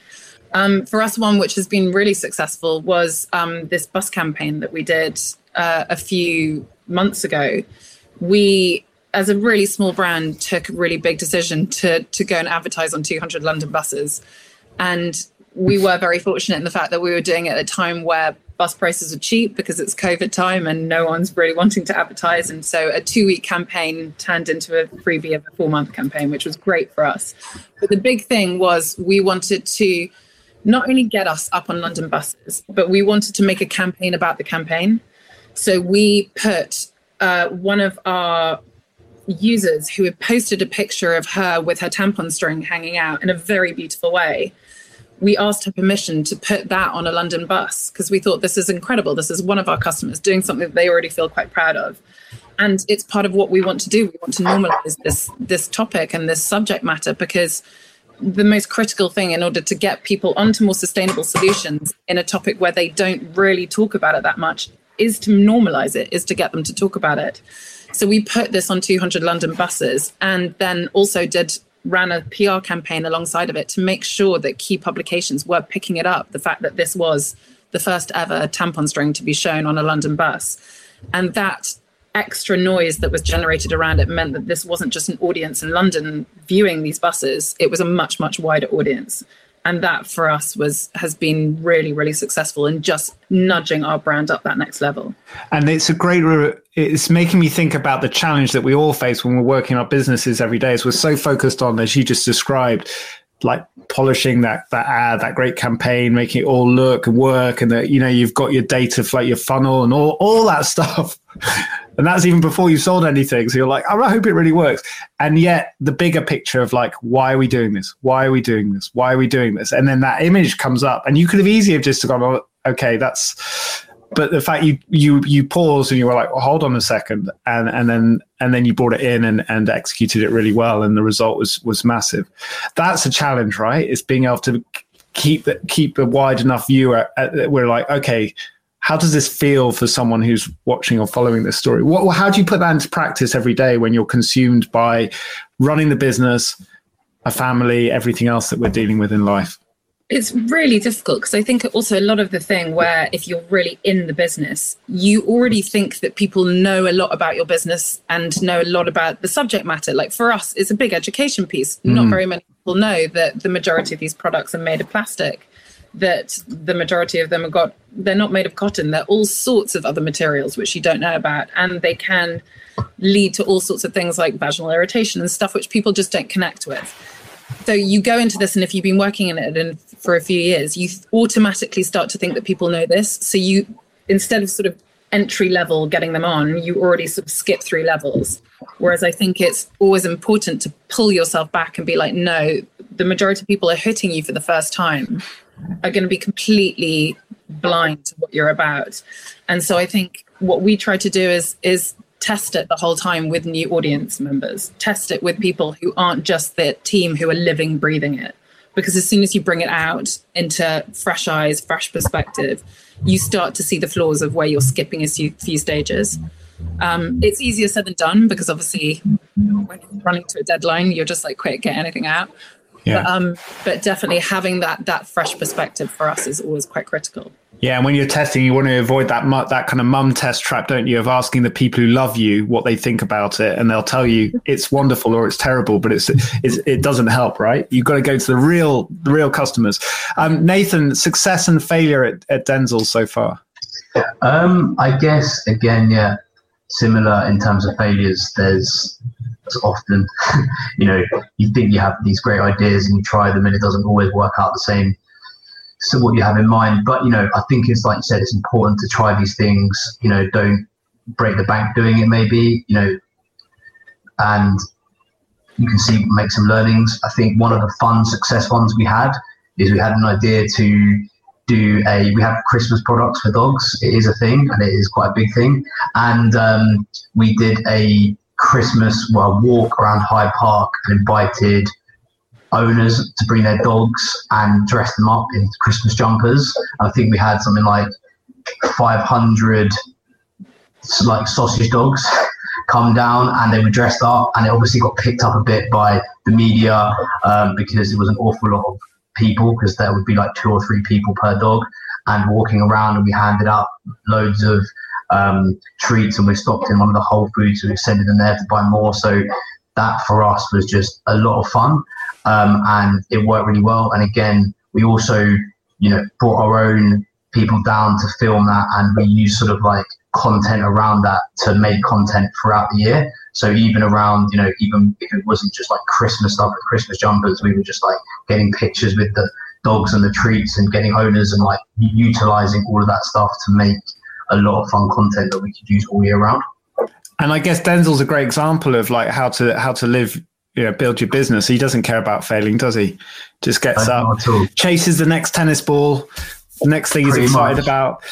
Um, for us, one which has been really successful was um, this bus campaign that we did uh, a few months ago. We, as a really small brand, took a really big decision to to go and advertise on 200 London buses, and we were very fortunate in the fact that we were doing it at a time where bus prices are cheap because it's COVID time and no one's really wanting to advertise. And so a two week campaign turned into a freebie of a four month campaign, which was great for us. But the big thing was we wanted to not only get us up on London buses, but we wanted to make a campaign about the campaign. So we put uh, one of our users who had posted a picture of her with her tampon string hanging out in a very beautiful way. We asked her permission to put that on a London bus because we thought this is incredible. This is one of our customers doing something that they already feel quite proud of. And it's part of what we want to do. We want to normalize this this topic and this subject matter because the most critical thing in order to get people onto more sustainable solutions in a topic where they don't really talk about it that much is to normalize it, is to get them to talk about it. So we put this on 200 London buses and then also did ran a PR campaign alongside of it to make sure that key publications were picking it up the fact that this was the first ever tampon string to be shown on a London bus. And that extra noise that was generated around it meant that this wasn't just an audience in London viewing these buses, it was a much, much wider audience. And that for us was has been really, really successful in just nudging our brand up that next level. And it's a great, it's making me think about the challenge that we all face when we're working our businesses every day. As we're so focused on, as you just described, like polishing that that ad, that great campaign, making it all look and work, and that you know you've got your data like your funnel and all all that [LAUGHS] stuff. And that's even before you sold anything. So you're like, oh, I hope it really works. And yet the bigger picture of like, why are we doing this? Why are we doing this? Why are we doing this? And then that image comes up. And you could have easily have just gone, oh, okay, that's but the fact you you you paused and you were like, well, hold on a second, and and then and then you brought it in and and executed it really well, and the result was was massive. That's a challenge, right? It's being able to keep the, keep a wide enough view. Uh, at, at, we're like, okay, how does this feel for someone who's watching or following this story? What, how do you put that into practice every day when you're consumed by running the business, a family, everything else that we're dealing with in life? It's really difficult because I think also a lot of the thing where if you're really in the business, you already think that people know a lot about your business and know a lot about the subject matter. Like for us, it's a big education piece. Mm. Not very many people know that the majority of these products are made of plastic that the majority of them have got they're not made of cotton. They're all sorts of other materials which you don't know about and they can lead to all sorts of things like vaginal irritation and stuff which people just don't connect with. So you go into this and if you've been working in it and for a few years you automatically start to think that people know this. So you instead of sort of entry level getting them on you already sort of skip three levels. Whereas i think it's always important to pull yourself back and be like no the majority of people are hitting you for the first time are going to be completely blind to what you're about. And so I think what we try to do is is test it the whole time with new audience members. Test it with people who aren't just the team who are living, breathing it. Because as soon as you bring it out into fresh eyes, fresh perspective, you start to see the flaws of where you're skipping a few stages. Um, it's easier said than done because obviously when you're running to a deadline, you're just like, quick, get anything out. Yeah. But, um, but definitely having that that fresh perspective for us is always quite critical. Yeah, and when you're testing, you want to avoid that mu- that kind of mum test trap, don't you? Of asking the people who love you what they think about it, and they'll tell you it's wonderful or it's terrible, but it's, it's it doesn't help, right? You've got to go to the real the real customers. Um, Nathan, success and failure at, at Denzel so far. Um, I guess again, yeah, similar in terms of failures. There's often, [LAUGHS] you know, you think you have these great ideas and you try them and it doesn't always work out the same so what you have in mind. But you know, I think it's like you said, it's important to try these things. You know, don't break the bank doing it. Maybe you know, and you can see make some learnings. I think one of the fun success ones we had is we had an idea to do a we have Christmas products for dogs. It is a thing and it is quite a big thing. And um, we did a Christmas well walk around Hyde Park and invited owners to bring their dogs and dress them up in Christmas jumpers. I think we had something like 500 like sausage dogs come down and they were dressed up and it obviously got picked up a bit by the media um, because it was an awful lot of people because there would be like two or three people per dog and walking around and we handed out loads of um, treats and we stopped in one of the Whole Foods we sending them there to buy more. So that for us was just a lot of fun um, and it worked really well. And again we also you know brought our own people down to film that and we used sort of like content around that to make content throughout the year. So even around, you know, even if it wasn't just like Christmas stuff and Christmas jumpers, we were just like getting pictures with the dogs and the treats and getting owners and like utilizing all of that stuff to make a lot of fun content that we could use all year round. And I guess Denzel's a great example of like how to how to live, you know, build your business. He doesn't care about failing, does he? Just gets up, chases the next tennis ball. The next thing Pretty he's excited much. about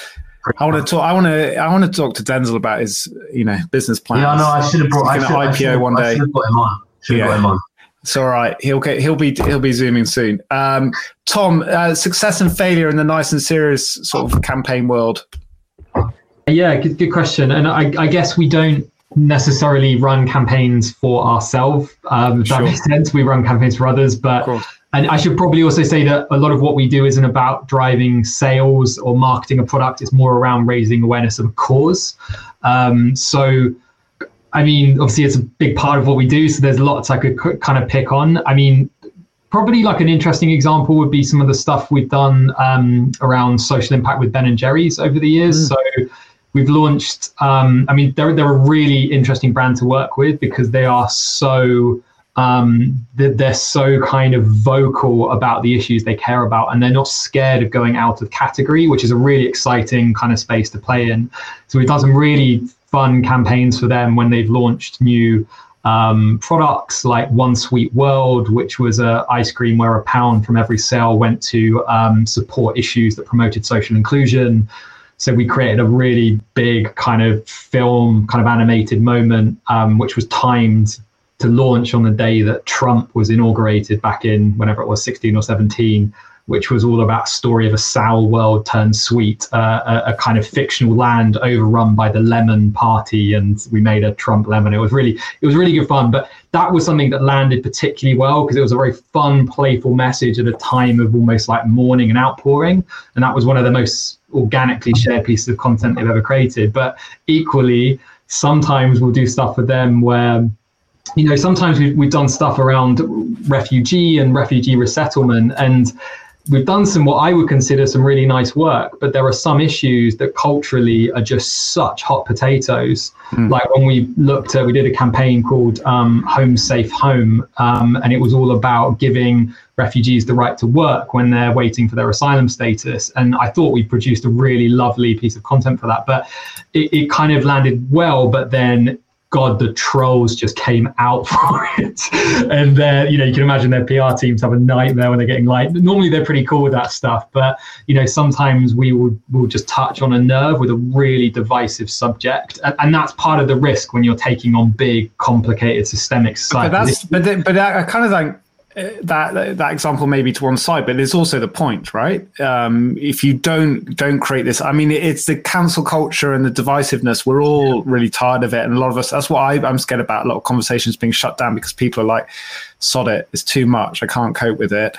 I want to talk. I want to. I want to talk to Denzel about his, you know, business plan. Yeah, no, I should have brought. I should, IPO one day. I should have got him on. Should yeah. got him on. It's all right. He'll get. He'll be. He'll be zooming soon. Um, Tom, uh, success and failure in the nice and serious sort of campaign world. Yeah, good, good question. And I, I guess we don't necessarily run campaigns for ourselves. Um, if sure. that makes sense. We run campaigns for others, but and I should probably also say that a lot of what we do isn't about driving sales or marketing a product. It's more around raising awareness of a cause. Um, so, I mean, obviously, it's a big part of what we do. So there's lots I could kind of pick on. I mean, probably like an interesting example would be some of the stuff we've done um, around social impact with Ben and Jerry's over the years. Mm. So we've launched. Um, I mean, they're they're a really interesting brand to work with because they are so um, that they're so kind of vocal about the issues they care about and they're not scared of going out of category, which is a really exciting kind of space to play in. So we've done some really fun campaigns for them when they've launched new um, products like One Sweet World, which was a ice cream where a pound from every sale went to um, support issues that promoted social inclusion. So we created a really big kind of film, kind of animated moment, um, which was timed to launch on the day that Trump was inaugurated back in whenever it was 16 or 17, which was all about story of a sour world turned sweet, uh, a, a, kind of fictional land overrun by the lemon party, and we made a Trump lemon. It was really it was really good fun, but that was something that landed particularly well because it was a very fun, playful message at a time of almost like mourning and outpouring, and that was one of the most organically share pieces of content they've ever created. But equally, sometimes we'll do stuff for them where you know, sometimes we've, we've done stuff around refugee and refugee resettlement, and we've done some what I would consider some really nice work, but there are some issues that culturally are just such hot potatoes. Mm. Like when we looked at, we did a campaign called um, Home Safe Home, um, and it was all about giving refugees the right to work when they're waiting for their asylum status. And I thought we produced a really lovely piece of content for that, but it, it kind of landed well, but then God, the trolls just came out [LAUGHS] for it. and then, you know, you can imagine their PR teams have a nightmare when they're getting like, normally they're pretty cool with that stuff. But, you know, sometimes we will, will just touch on a nerve with a really divisive subject. And, and that's part of the risk when you're taking on big, complicated, systemic But that's, but, but I kind of like, that that example maybe to one side, but it's also the point, right? Um, if you don't don't create this, I mean, it's the cancel culture and the divisiveness. We're all yeah. really tired of it, and a lot of us. That's what I, I'm scared about. A lot of conversations being shut down because people are like, "Sod it, it's too much. I can't cope with it."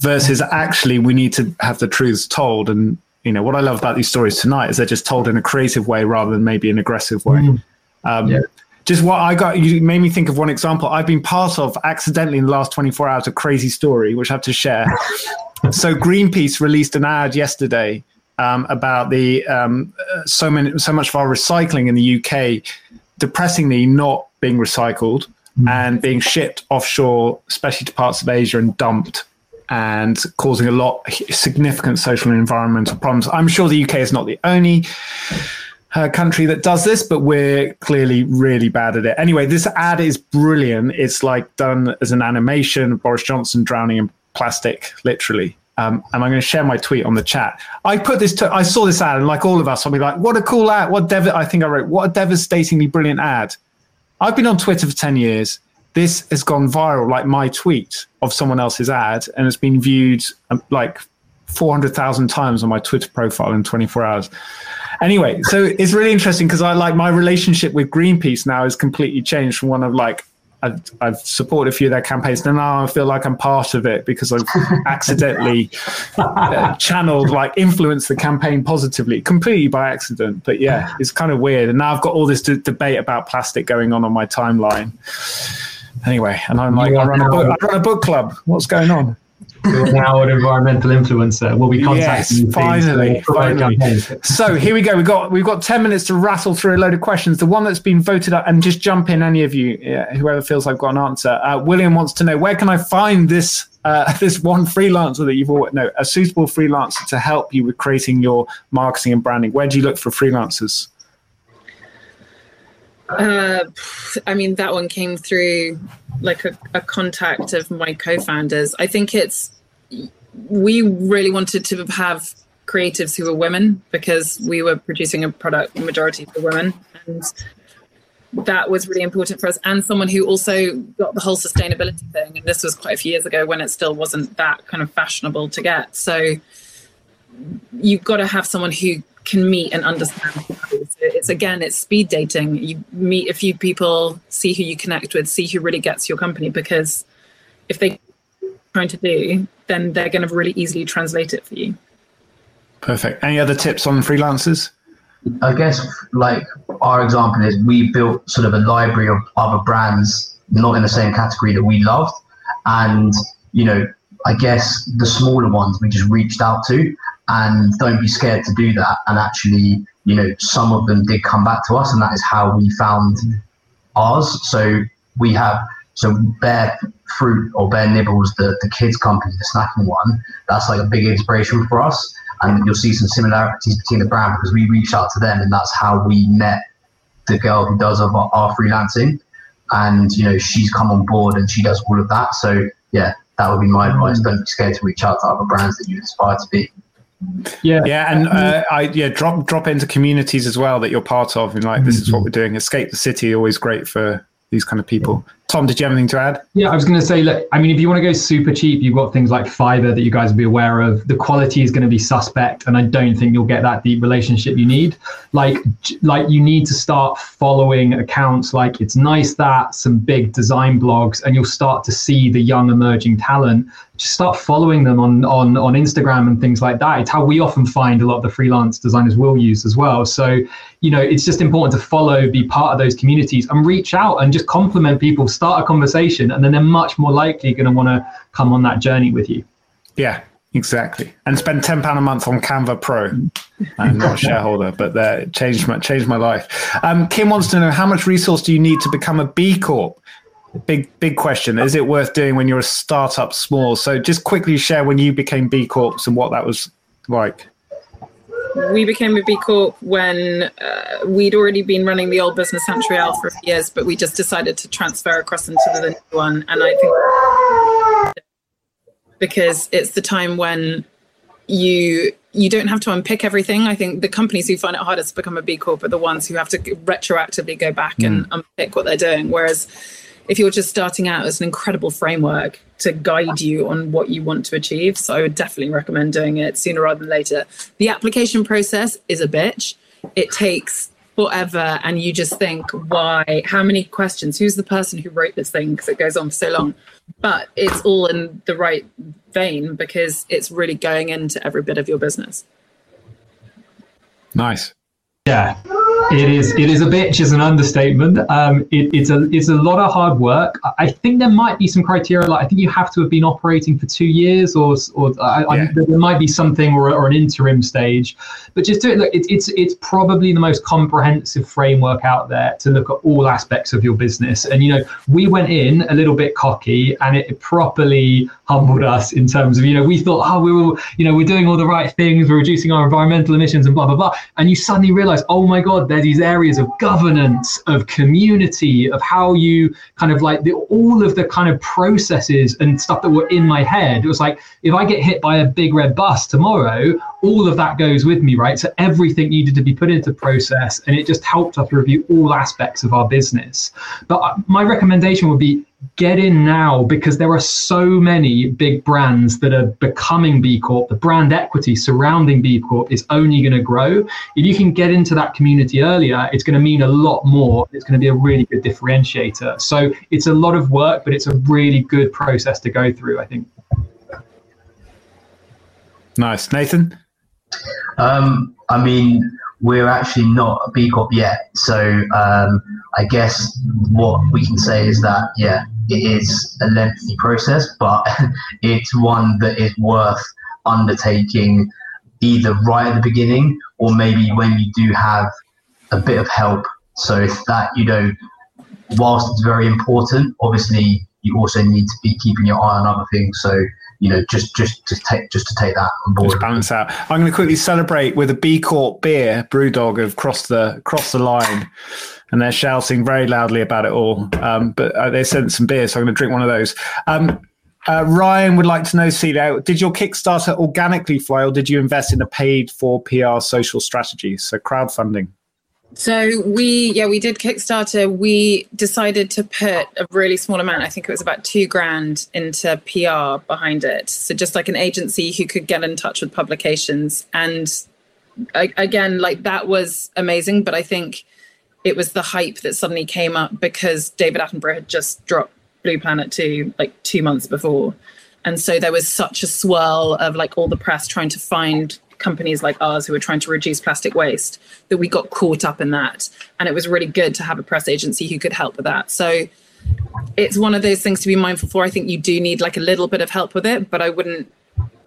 Versus actually, we need to have the truths told. And you know what I love about these stories tonight is they're just told in a creative way rather than maybe an aggressive way. Mm. Um, yeah just what I got, you made me think of one example I've been part of accidentally in the last 24 hours, a crazy story, which I have to share. [LAUGHS] so Greenpeace released an ad yesterday um, about the um, so many, so much of our recycling in the UK, depressingly not being recycled mm. and being shipped offshore, especially to parts of Asia and dumped and causing a lot significant social and environmental problems. I'm sure the UK is not the only uh, country that does this, but we're clearly really bad at it. Anyway, this ad is brilliant. It's like done as an animation, Boris Johnson drowning in plastic, literally. Um, and I'm going to share my tweet on the chat. I put this. To, I saw this ad, and like all of us, I'll be like, "What a cool ad! What dev- I think I wrote, "What a devastatingly brilliant ad." I've been on Twitter for ten years. This has gone viral, like my tweet of someone else's ad, and it's been viewed um, like 400,000 times on my Twitter profile in 24 hours. Anyway, so it's really interesting because I like my relationship with Greenpeace now has completely changed from one of like I've, I've, supported a few of their campaigns, and now I feel like I'm part of it because I've [LAUGHS] accidentally uh, channeled, like, influenced the campaign positively, completely by accident. But yeah, it's kind of weird. And now I've got all this d- debate about plastic going on on my timeline. Anyway, and I'm like, I run, a book, I run a book club. What's going on? You're now an environmental influencer. We'll be contacting yes, you. Finally, finally. so here we go. We've got we've got ten minutes to rattle through a load of questions. The one that's been voted up, and just jump in, any of you, yeah, whoever feels I've got an answer. Uh, William wants to know where can I find this uh, [LAUGHS] this one freelancer that you've always no a suitable freelancer to help you with creating your marketing and branding. Where do you look for freelancers? Uh, I mean, that one came through like a, a contact of my co-founders. I think it's we really wanted to have creatives who were women because we were producing a product majority for women. And that was really important for us and someone who also got the whole sustainability thing. And this was quite a few years ago when it still wasn't that kind of fashionable to get. So you've got to have someone who can meet and understand it's again it's speed dating. You meet a few people see who you connect with see who really gets your company because if they trying to do then they're going to really easily translate it for you. Perfect. Any other tips on freelancers? I guess like our example is we built sort of a library of other brands not in the same category that we loved. And you know i guess the smaller ones we just reached out to and don't be scared to do that. And actually, you know, some of them did come back to us, and that is how we found ours. So we have so Bear Fruit or Bear Nibbles, the the kids company, the snacking one. That's like a big inspiration for us, and you'll see some similarities between the brand because we reached out to them, and that's how we met the girl who does our, our freelancing, and you know she's come on board and she does all of that. So yeah, that would be my advice. Mm. Don't be scared to reach out to other brands that you aspire to be. Yeah, yeah, and uh, I yeah drop drop into communities as well that you're part of, and like mm-hmm. this is what we're doing. Escape the city, always great for these kind of people. Tom, did you have anything to add? Yeah, I was going to say, look, I mean, if you want to go super cheap, you've got things like Fiverr that you guys will be aware of. The quality is going to be suspect, and I don't think you'll get that deep relationship you need. Like, like you need to start following accounts like it's nice that some big design blogs, and you'll start to see the young emerging talent. Just start following them on on on Instagram and things like that. It's how we often find a lot of the freelance designers will use as well. So, you know, it's just important to follow, be part of those communities, and reach out and just compliment people start a conversation, and then they're much more likely going to want to come on that journey with you. Yeah, exactly. And spend ten pound a month on Canva Pro. [LAUGHS] I'm not a shareholder, but that changed my changed my life. Um, Kim wants to know how much resource do you need to become a B Corp? Big big question. Is it worth doing when you're a startup small? So just quickly share when you became B Corps and what that was like we became a B Corp when uh, we'd already been running the old business Santrial for years, but we just decided to transfer across into the new one. And I think because it's the time when you you don't have to unpick everything. I think the companies who find it hardest to become a B Corp are the ones who have to retroactively go back mm. and unpick what they're doing. Whereas if you're just starting out, it's an incredible framework to guide you on what you want to achieve. So I would definitely recommend doing it sooner rather than later. The application process is a bitch. It takes forever and you just think why how many questions who's the person who wrote this thing because it goes on for so long but it's all in the right vein because it's really going into every bit of your business nice yeah It is. It is a bitch. Is an understatement. Um, it, it's a. It's a lot of hard work. I think there might be some criteria. Like I think you have to have been operating for two years, or or I, yeah. I, there might be something or, or an interim stage. But just do it. Look, it, it's it's probably the most comprehensive framework out there to look at all aspects of your business. And you know, we went in a little bit cocky, and it properly humbled us in terms of you know we thought oh we were you know we're doing all the right things, we're reducing our environmental emissions and blah blah blah, and you suddenly realize oh my god there are these areas of governance, of community, of how you kind of like the, all of the kind of processes and stuff that were in my head. It was like, if I get hit by a big red bus tomorrow, all of that goes with me, right? So everything needed to be put into process and it just helped us review all aspects of our business. But uh, my recommendation would be get in now because there are so many big brands that are becoming B Corp. The brand equity surrounding B Corp is only going to grow. If you can get into that community earlier, it's going to mean a lot more. It's going to be a really good differentiator. So it's a lot of work, but it's a really good process to go through, I think. Nice. Nathan? Um, I mean, we're actually not a B Corp yet. So um, I guess what we can say is that, yeah, it is a lengthy process, but [LAUGHS] it's one that is worth undertaking either right at the beginning or maybe when you do have a bit of help. So if that, you know, whilst it's very important, obviously you also need to be keeping your eye on other things. So you know, just just to take just to take that on board. Just balance out. I'm going to quickly celebrate with a B Corp beer. Brewdog have crossed the crossed the line, and they're shouting very loudly about it all. Um, but uh, they sent some beer, so I'm going to drink one of those. Um, uh, Ryan would like to know, Celia, did your Kickstarter organically fly, or did you invest in a paid for PR social strategy, so crowdfunding? So we, yeah, we did Kickstarter. We decided to put a really small amount. I think it was about two grand into PR behind it. So just like an agency who could get in touch with publications. And again, like that was amazing. But I think it was the hype that suddenly came up because David Attenborough had just dropped Blue Planet 2 like two months before. And so there was such a swirl of like all the press trying to find companies like ours who were trying to reduce plastic waste that we got caught up in that. And it was really good to have a press agency who could help with that. So it's one of those things to be mindful for. I think you do need like a little bit of help with it, but I wouldn't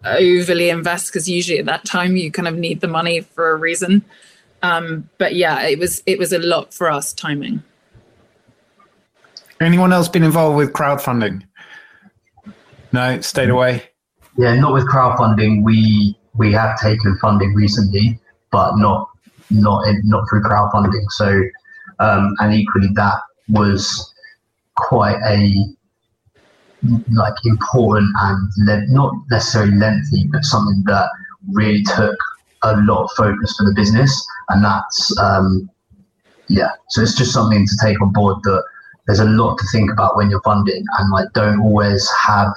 overly invest because usually at that time you kind of need the money for a reason. Um, but yeah, it was it was a lot for us timing. Anyone else been involved with crowdfunding? No, stayed away. Yeah, not with crowdfunding. We we have taken funding recently, but not not in, not through crowdfunding. So, um, and equally that was quite a like important and le- not necessarily lengthy, but something that really took a lot of focus for the business, and that's um, yeah. So it's just something to take on board that there's a lot to think about when you're funding, and like don't always have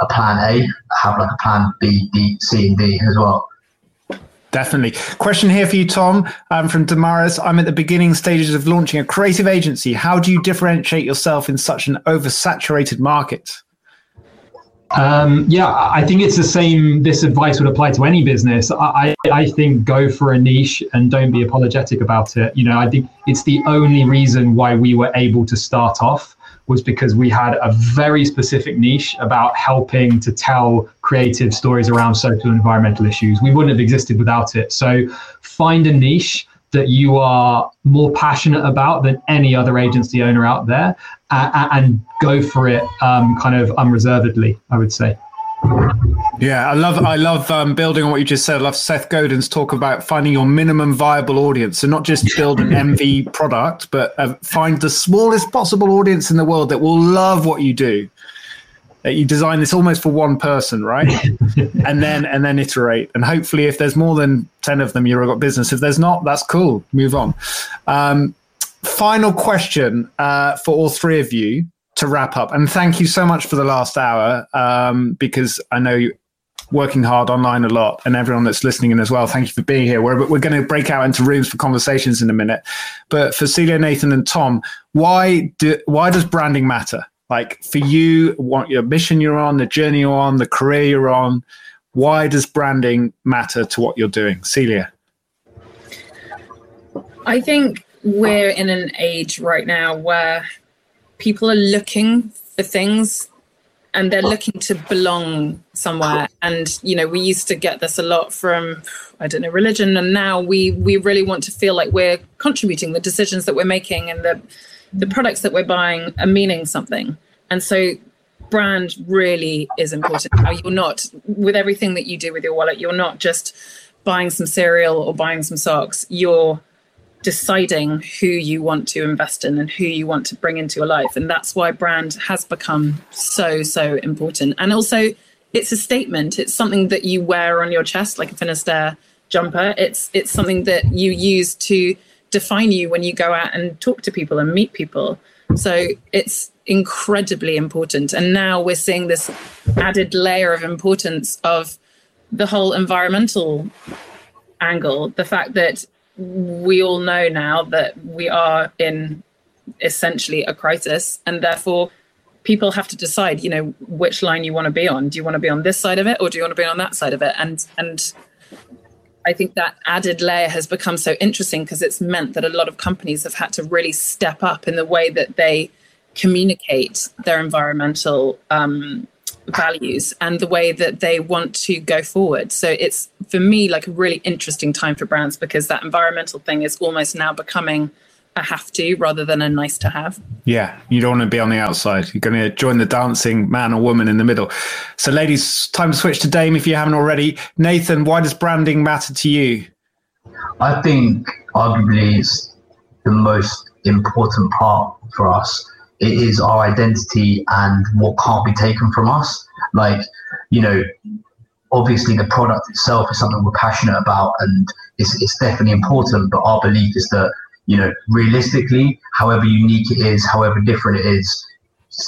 a plan A, have like a plan B, D, C, and D as well. Definitely. Question here for you, Tom, um, from Damaris. I'm at the beginning stages of launching a creative agency. How do you differentiate yourself in such an oversaturated market? Um, yeah, I think it's the same. This advice would apply to any business. I, I think go for a niche and don't be apologetic about it. You know, I think it's the only reason why we were able to start off was because we had a very specific niche about helping to tell creative stories around social and environmental issues. We wouldn't have existed without it. So find a niche that you are more passionate about than any other agency owner out there uh, and go for it um, kind of unreservedly, I would say. Yeah, I love I love um, building on what you just said. I love Seth Godin's talk about finding your minimum viable audience. So not just build an MV product, but uh, find the smallest possible audience in the world that will love what you do. Uh, you design this almost for one person, right? [LAUGHS] and then and then iterate. And hopefully, if there's more than ten of them, you've got business. If there's not, that's cool. Move on. Um, final question uh, for all three of you to wrap up. And thank you so much for the last hour um, because I know you working hard online a lot and everyone that's listening in as well. Thank you for being here. We're, we're going to break out into rooms for conversations in a minute. But for Celia, Nathan, and Tom, why do, why does branding matter? Like for you, what your mission you're on, the journey you're on, the career you're on, why does branding matter to what you're doing? Celia? I think we're in an age right now where people are looking for things and they're looking to belong somewhere. and you know we used to get this a lot from i don't know religion. And now we we really want to feel like we're contributing the decisions that we're making and the the products that we're buying are meaning something. And so brand really is important. Now you're not with everything that you do with your wallet you're not just buying some cereal or buying some socks. You're deciding who you want to invest in and who you want to bring into your life. And that's why brand has become so, so important. And also, it's a statement. It's something that you wear on your chest, like a Finisterre jumper. It's it's something that you use to define you when you go out and talk to people and meet people. So it's incredibly important. And now we're seeing this added layer of importance of the whole environmental angle. The fact that we all know now that we are in essentially a crisis and therefore people have to decide you know which line you want to be on. Do you want to be on this side of it or do you want to be on that side of it? And and i think that added layer has become so interesting because it's meant that a lot of companies have had to really step up in the way that they communicate their environmental um, values and the way that they want to go forward. So it's for me like a really interesting time for brands because that environmental thing is almost now becoming a have to rather than a nice to have. Yeah, you don't want to be on the outside. You're going to join the dancing man or woman in the middle. So, ladies, time to switch to Dame if you haven't already. Nathan, why does branding matter to you? I think arguably it's the most important part for us it is our identity and what can't be taken from us. Like, you know, obviously the product itself is something we're passionate about and it's, it's definitely important, but our belief is that, you know, realistically, however unique it is, however different it is,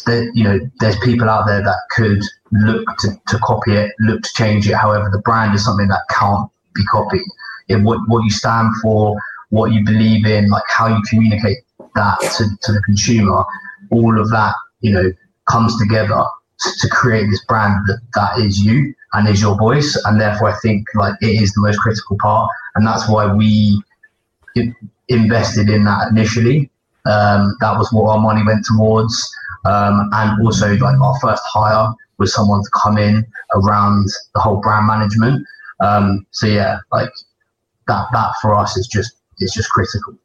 that, you know, there's people out there that could look to, to copy it, look to change it. However, the brand is something that can't be copied. It, what, what you stand for, what you believe in, like how you communicate that to, to the consumer all of that, you know, comes together to create this brand that, that is you and is your voice. And therefore, I think like it is the most critical part. And that's why we invested in that initially. Um, that was what our money went towards. Um, and also, like our first hire was someone to come in around the whole brand management. Um, so yeah, like that, that for us is just, is just critical.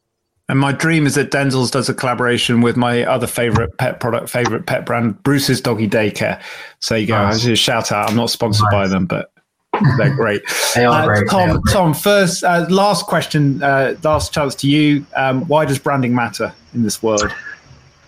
And my dream is that Denzel's does a collaboration with my other favorite pet product, favorite pet brand, Bruce's Doggy Daycare. So you go. Nice. Just shout out. I'm not sponsored nice. by them, but they're great. [LAUGHS] they are uh, great. Tom, Tom, first, uh, last question, uh, last chance to you. Um, why does branding matter in this world?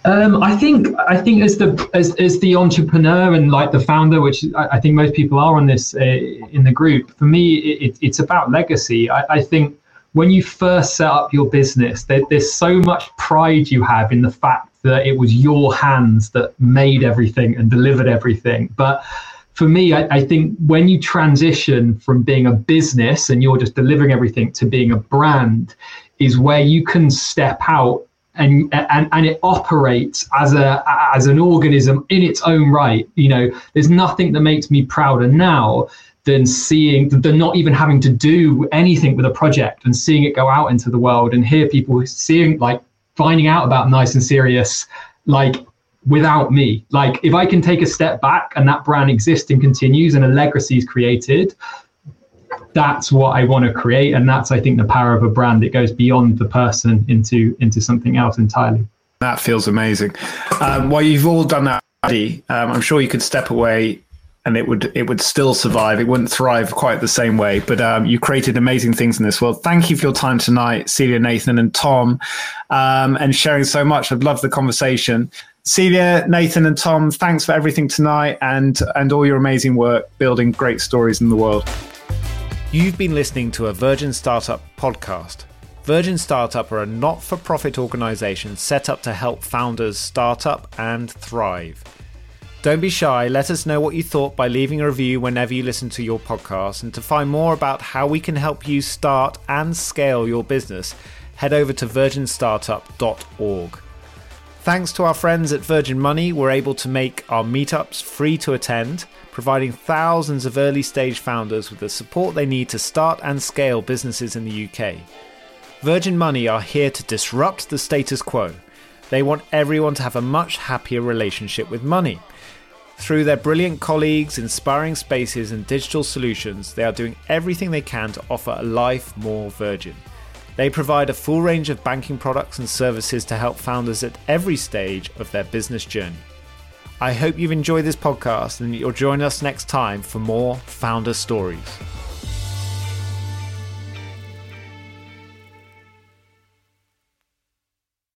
Um, I think I think as the as, as the entrepreneur and like the founder, which I, I think most people are on this uh, in the group. For me, it, it's about legacy. I, I think when you first set up your business, there, there's so much pride you have in the fact that it was your hands that made everything and delivered everything. But for me, I, I, think when you transition from being a business and you're just delivering everything to being a brand, is where you can step out and and and it operates as a as an organism in its own right. You know, there's nothing that makes me prouder now than seeing than not even having to do anything with a project and seeing it go out into the world and hear people seeing like finding out about nice and serious like without me. Like if i can take a step back and that brand exists and continues and a legacy is created that's what i want to create. And that's i think the power of a brand. It goes beyond the person into into something else entirely. That feels amazing. Um, well you've all done that um, i'm sure you could step away and it would it would still survive. It wouldn't thrive quite the same way. But um, you created amazing things in this world. Thank you for your time tonight, Celia, Nathan, and Tom, um, and sharing so much. I've loved the conversation. Celia, Nathan, and Tom, thanks for everything tonight and and all your amazing work building great stories in the world. You've been listening to a Virgin Startup podcast. Virgin Startup are a not for profit organization set up to help founders start up and thrive. Don't be shy. Let us know what you thought by leaving a review whenever you listen to your podcast. And to find more about how we can help you start and scale your business, head over to virginstartup.org. Thanks to our friends at Virgin Money, we're able to make our meetups free to attend, providing thousands of early stage founders with the support they need to start and scale businesses in the UK. Virgin Money are here to disrupt the status quo. They want everyone to have a much happier relationship with money. Through their brilliant colleagues, inspiring spaces, and digital solutions, they are doing everything they can to offer a life more virgin. They provide a full range of banking products and services to help founders at every stage of their business journey. I hope you've enjoyed this podcast and you'll join us next time for more founder stories.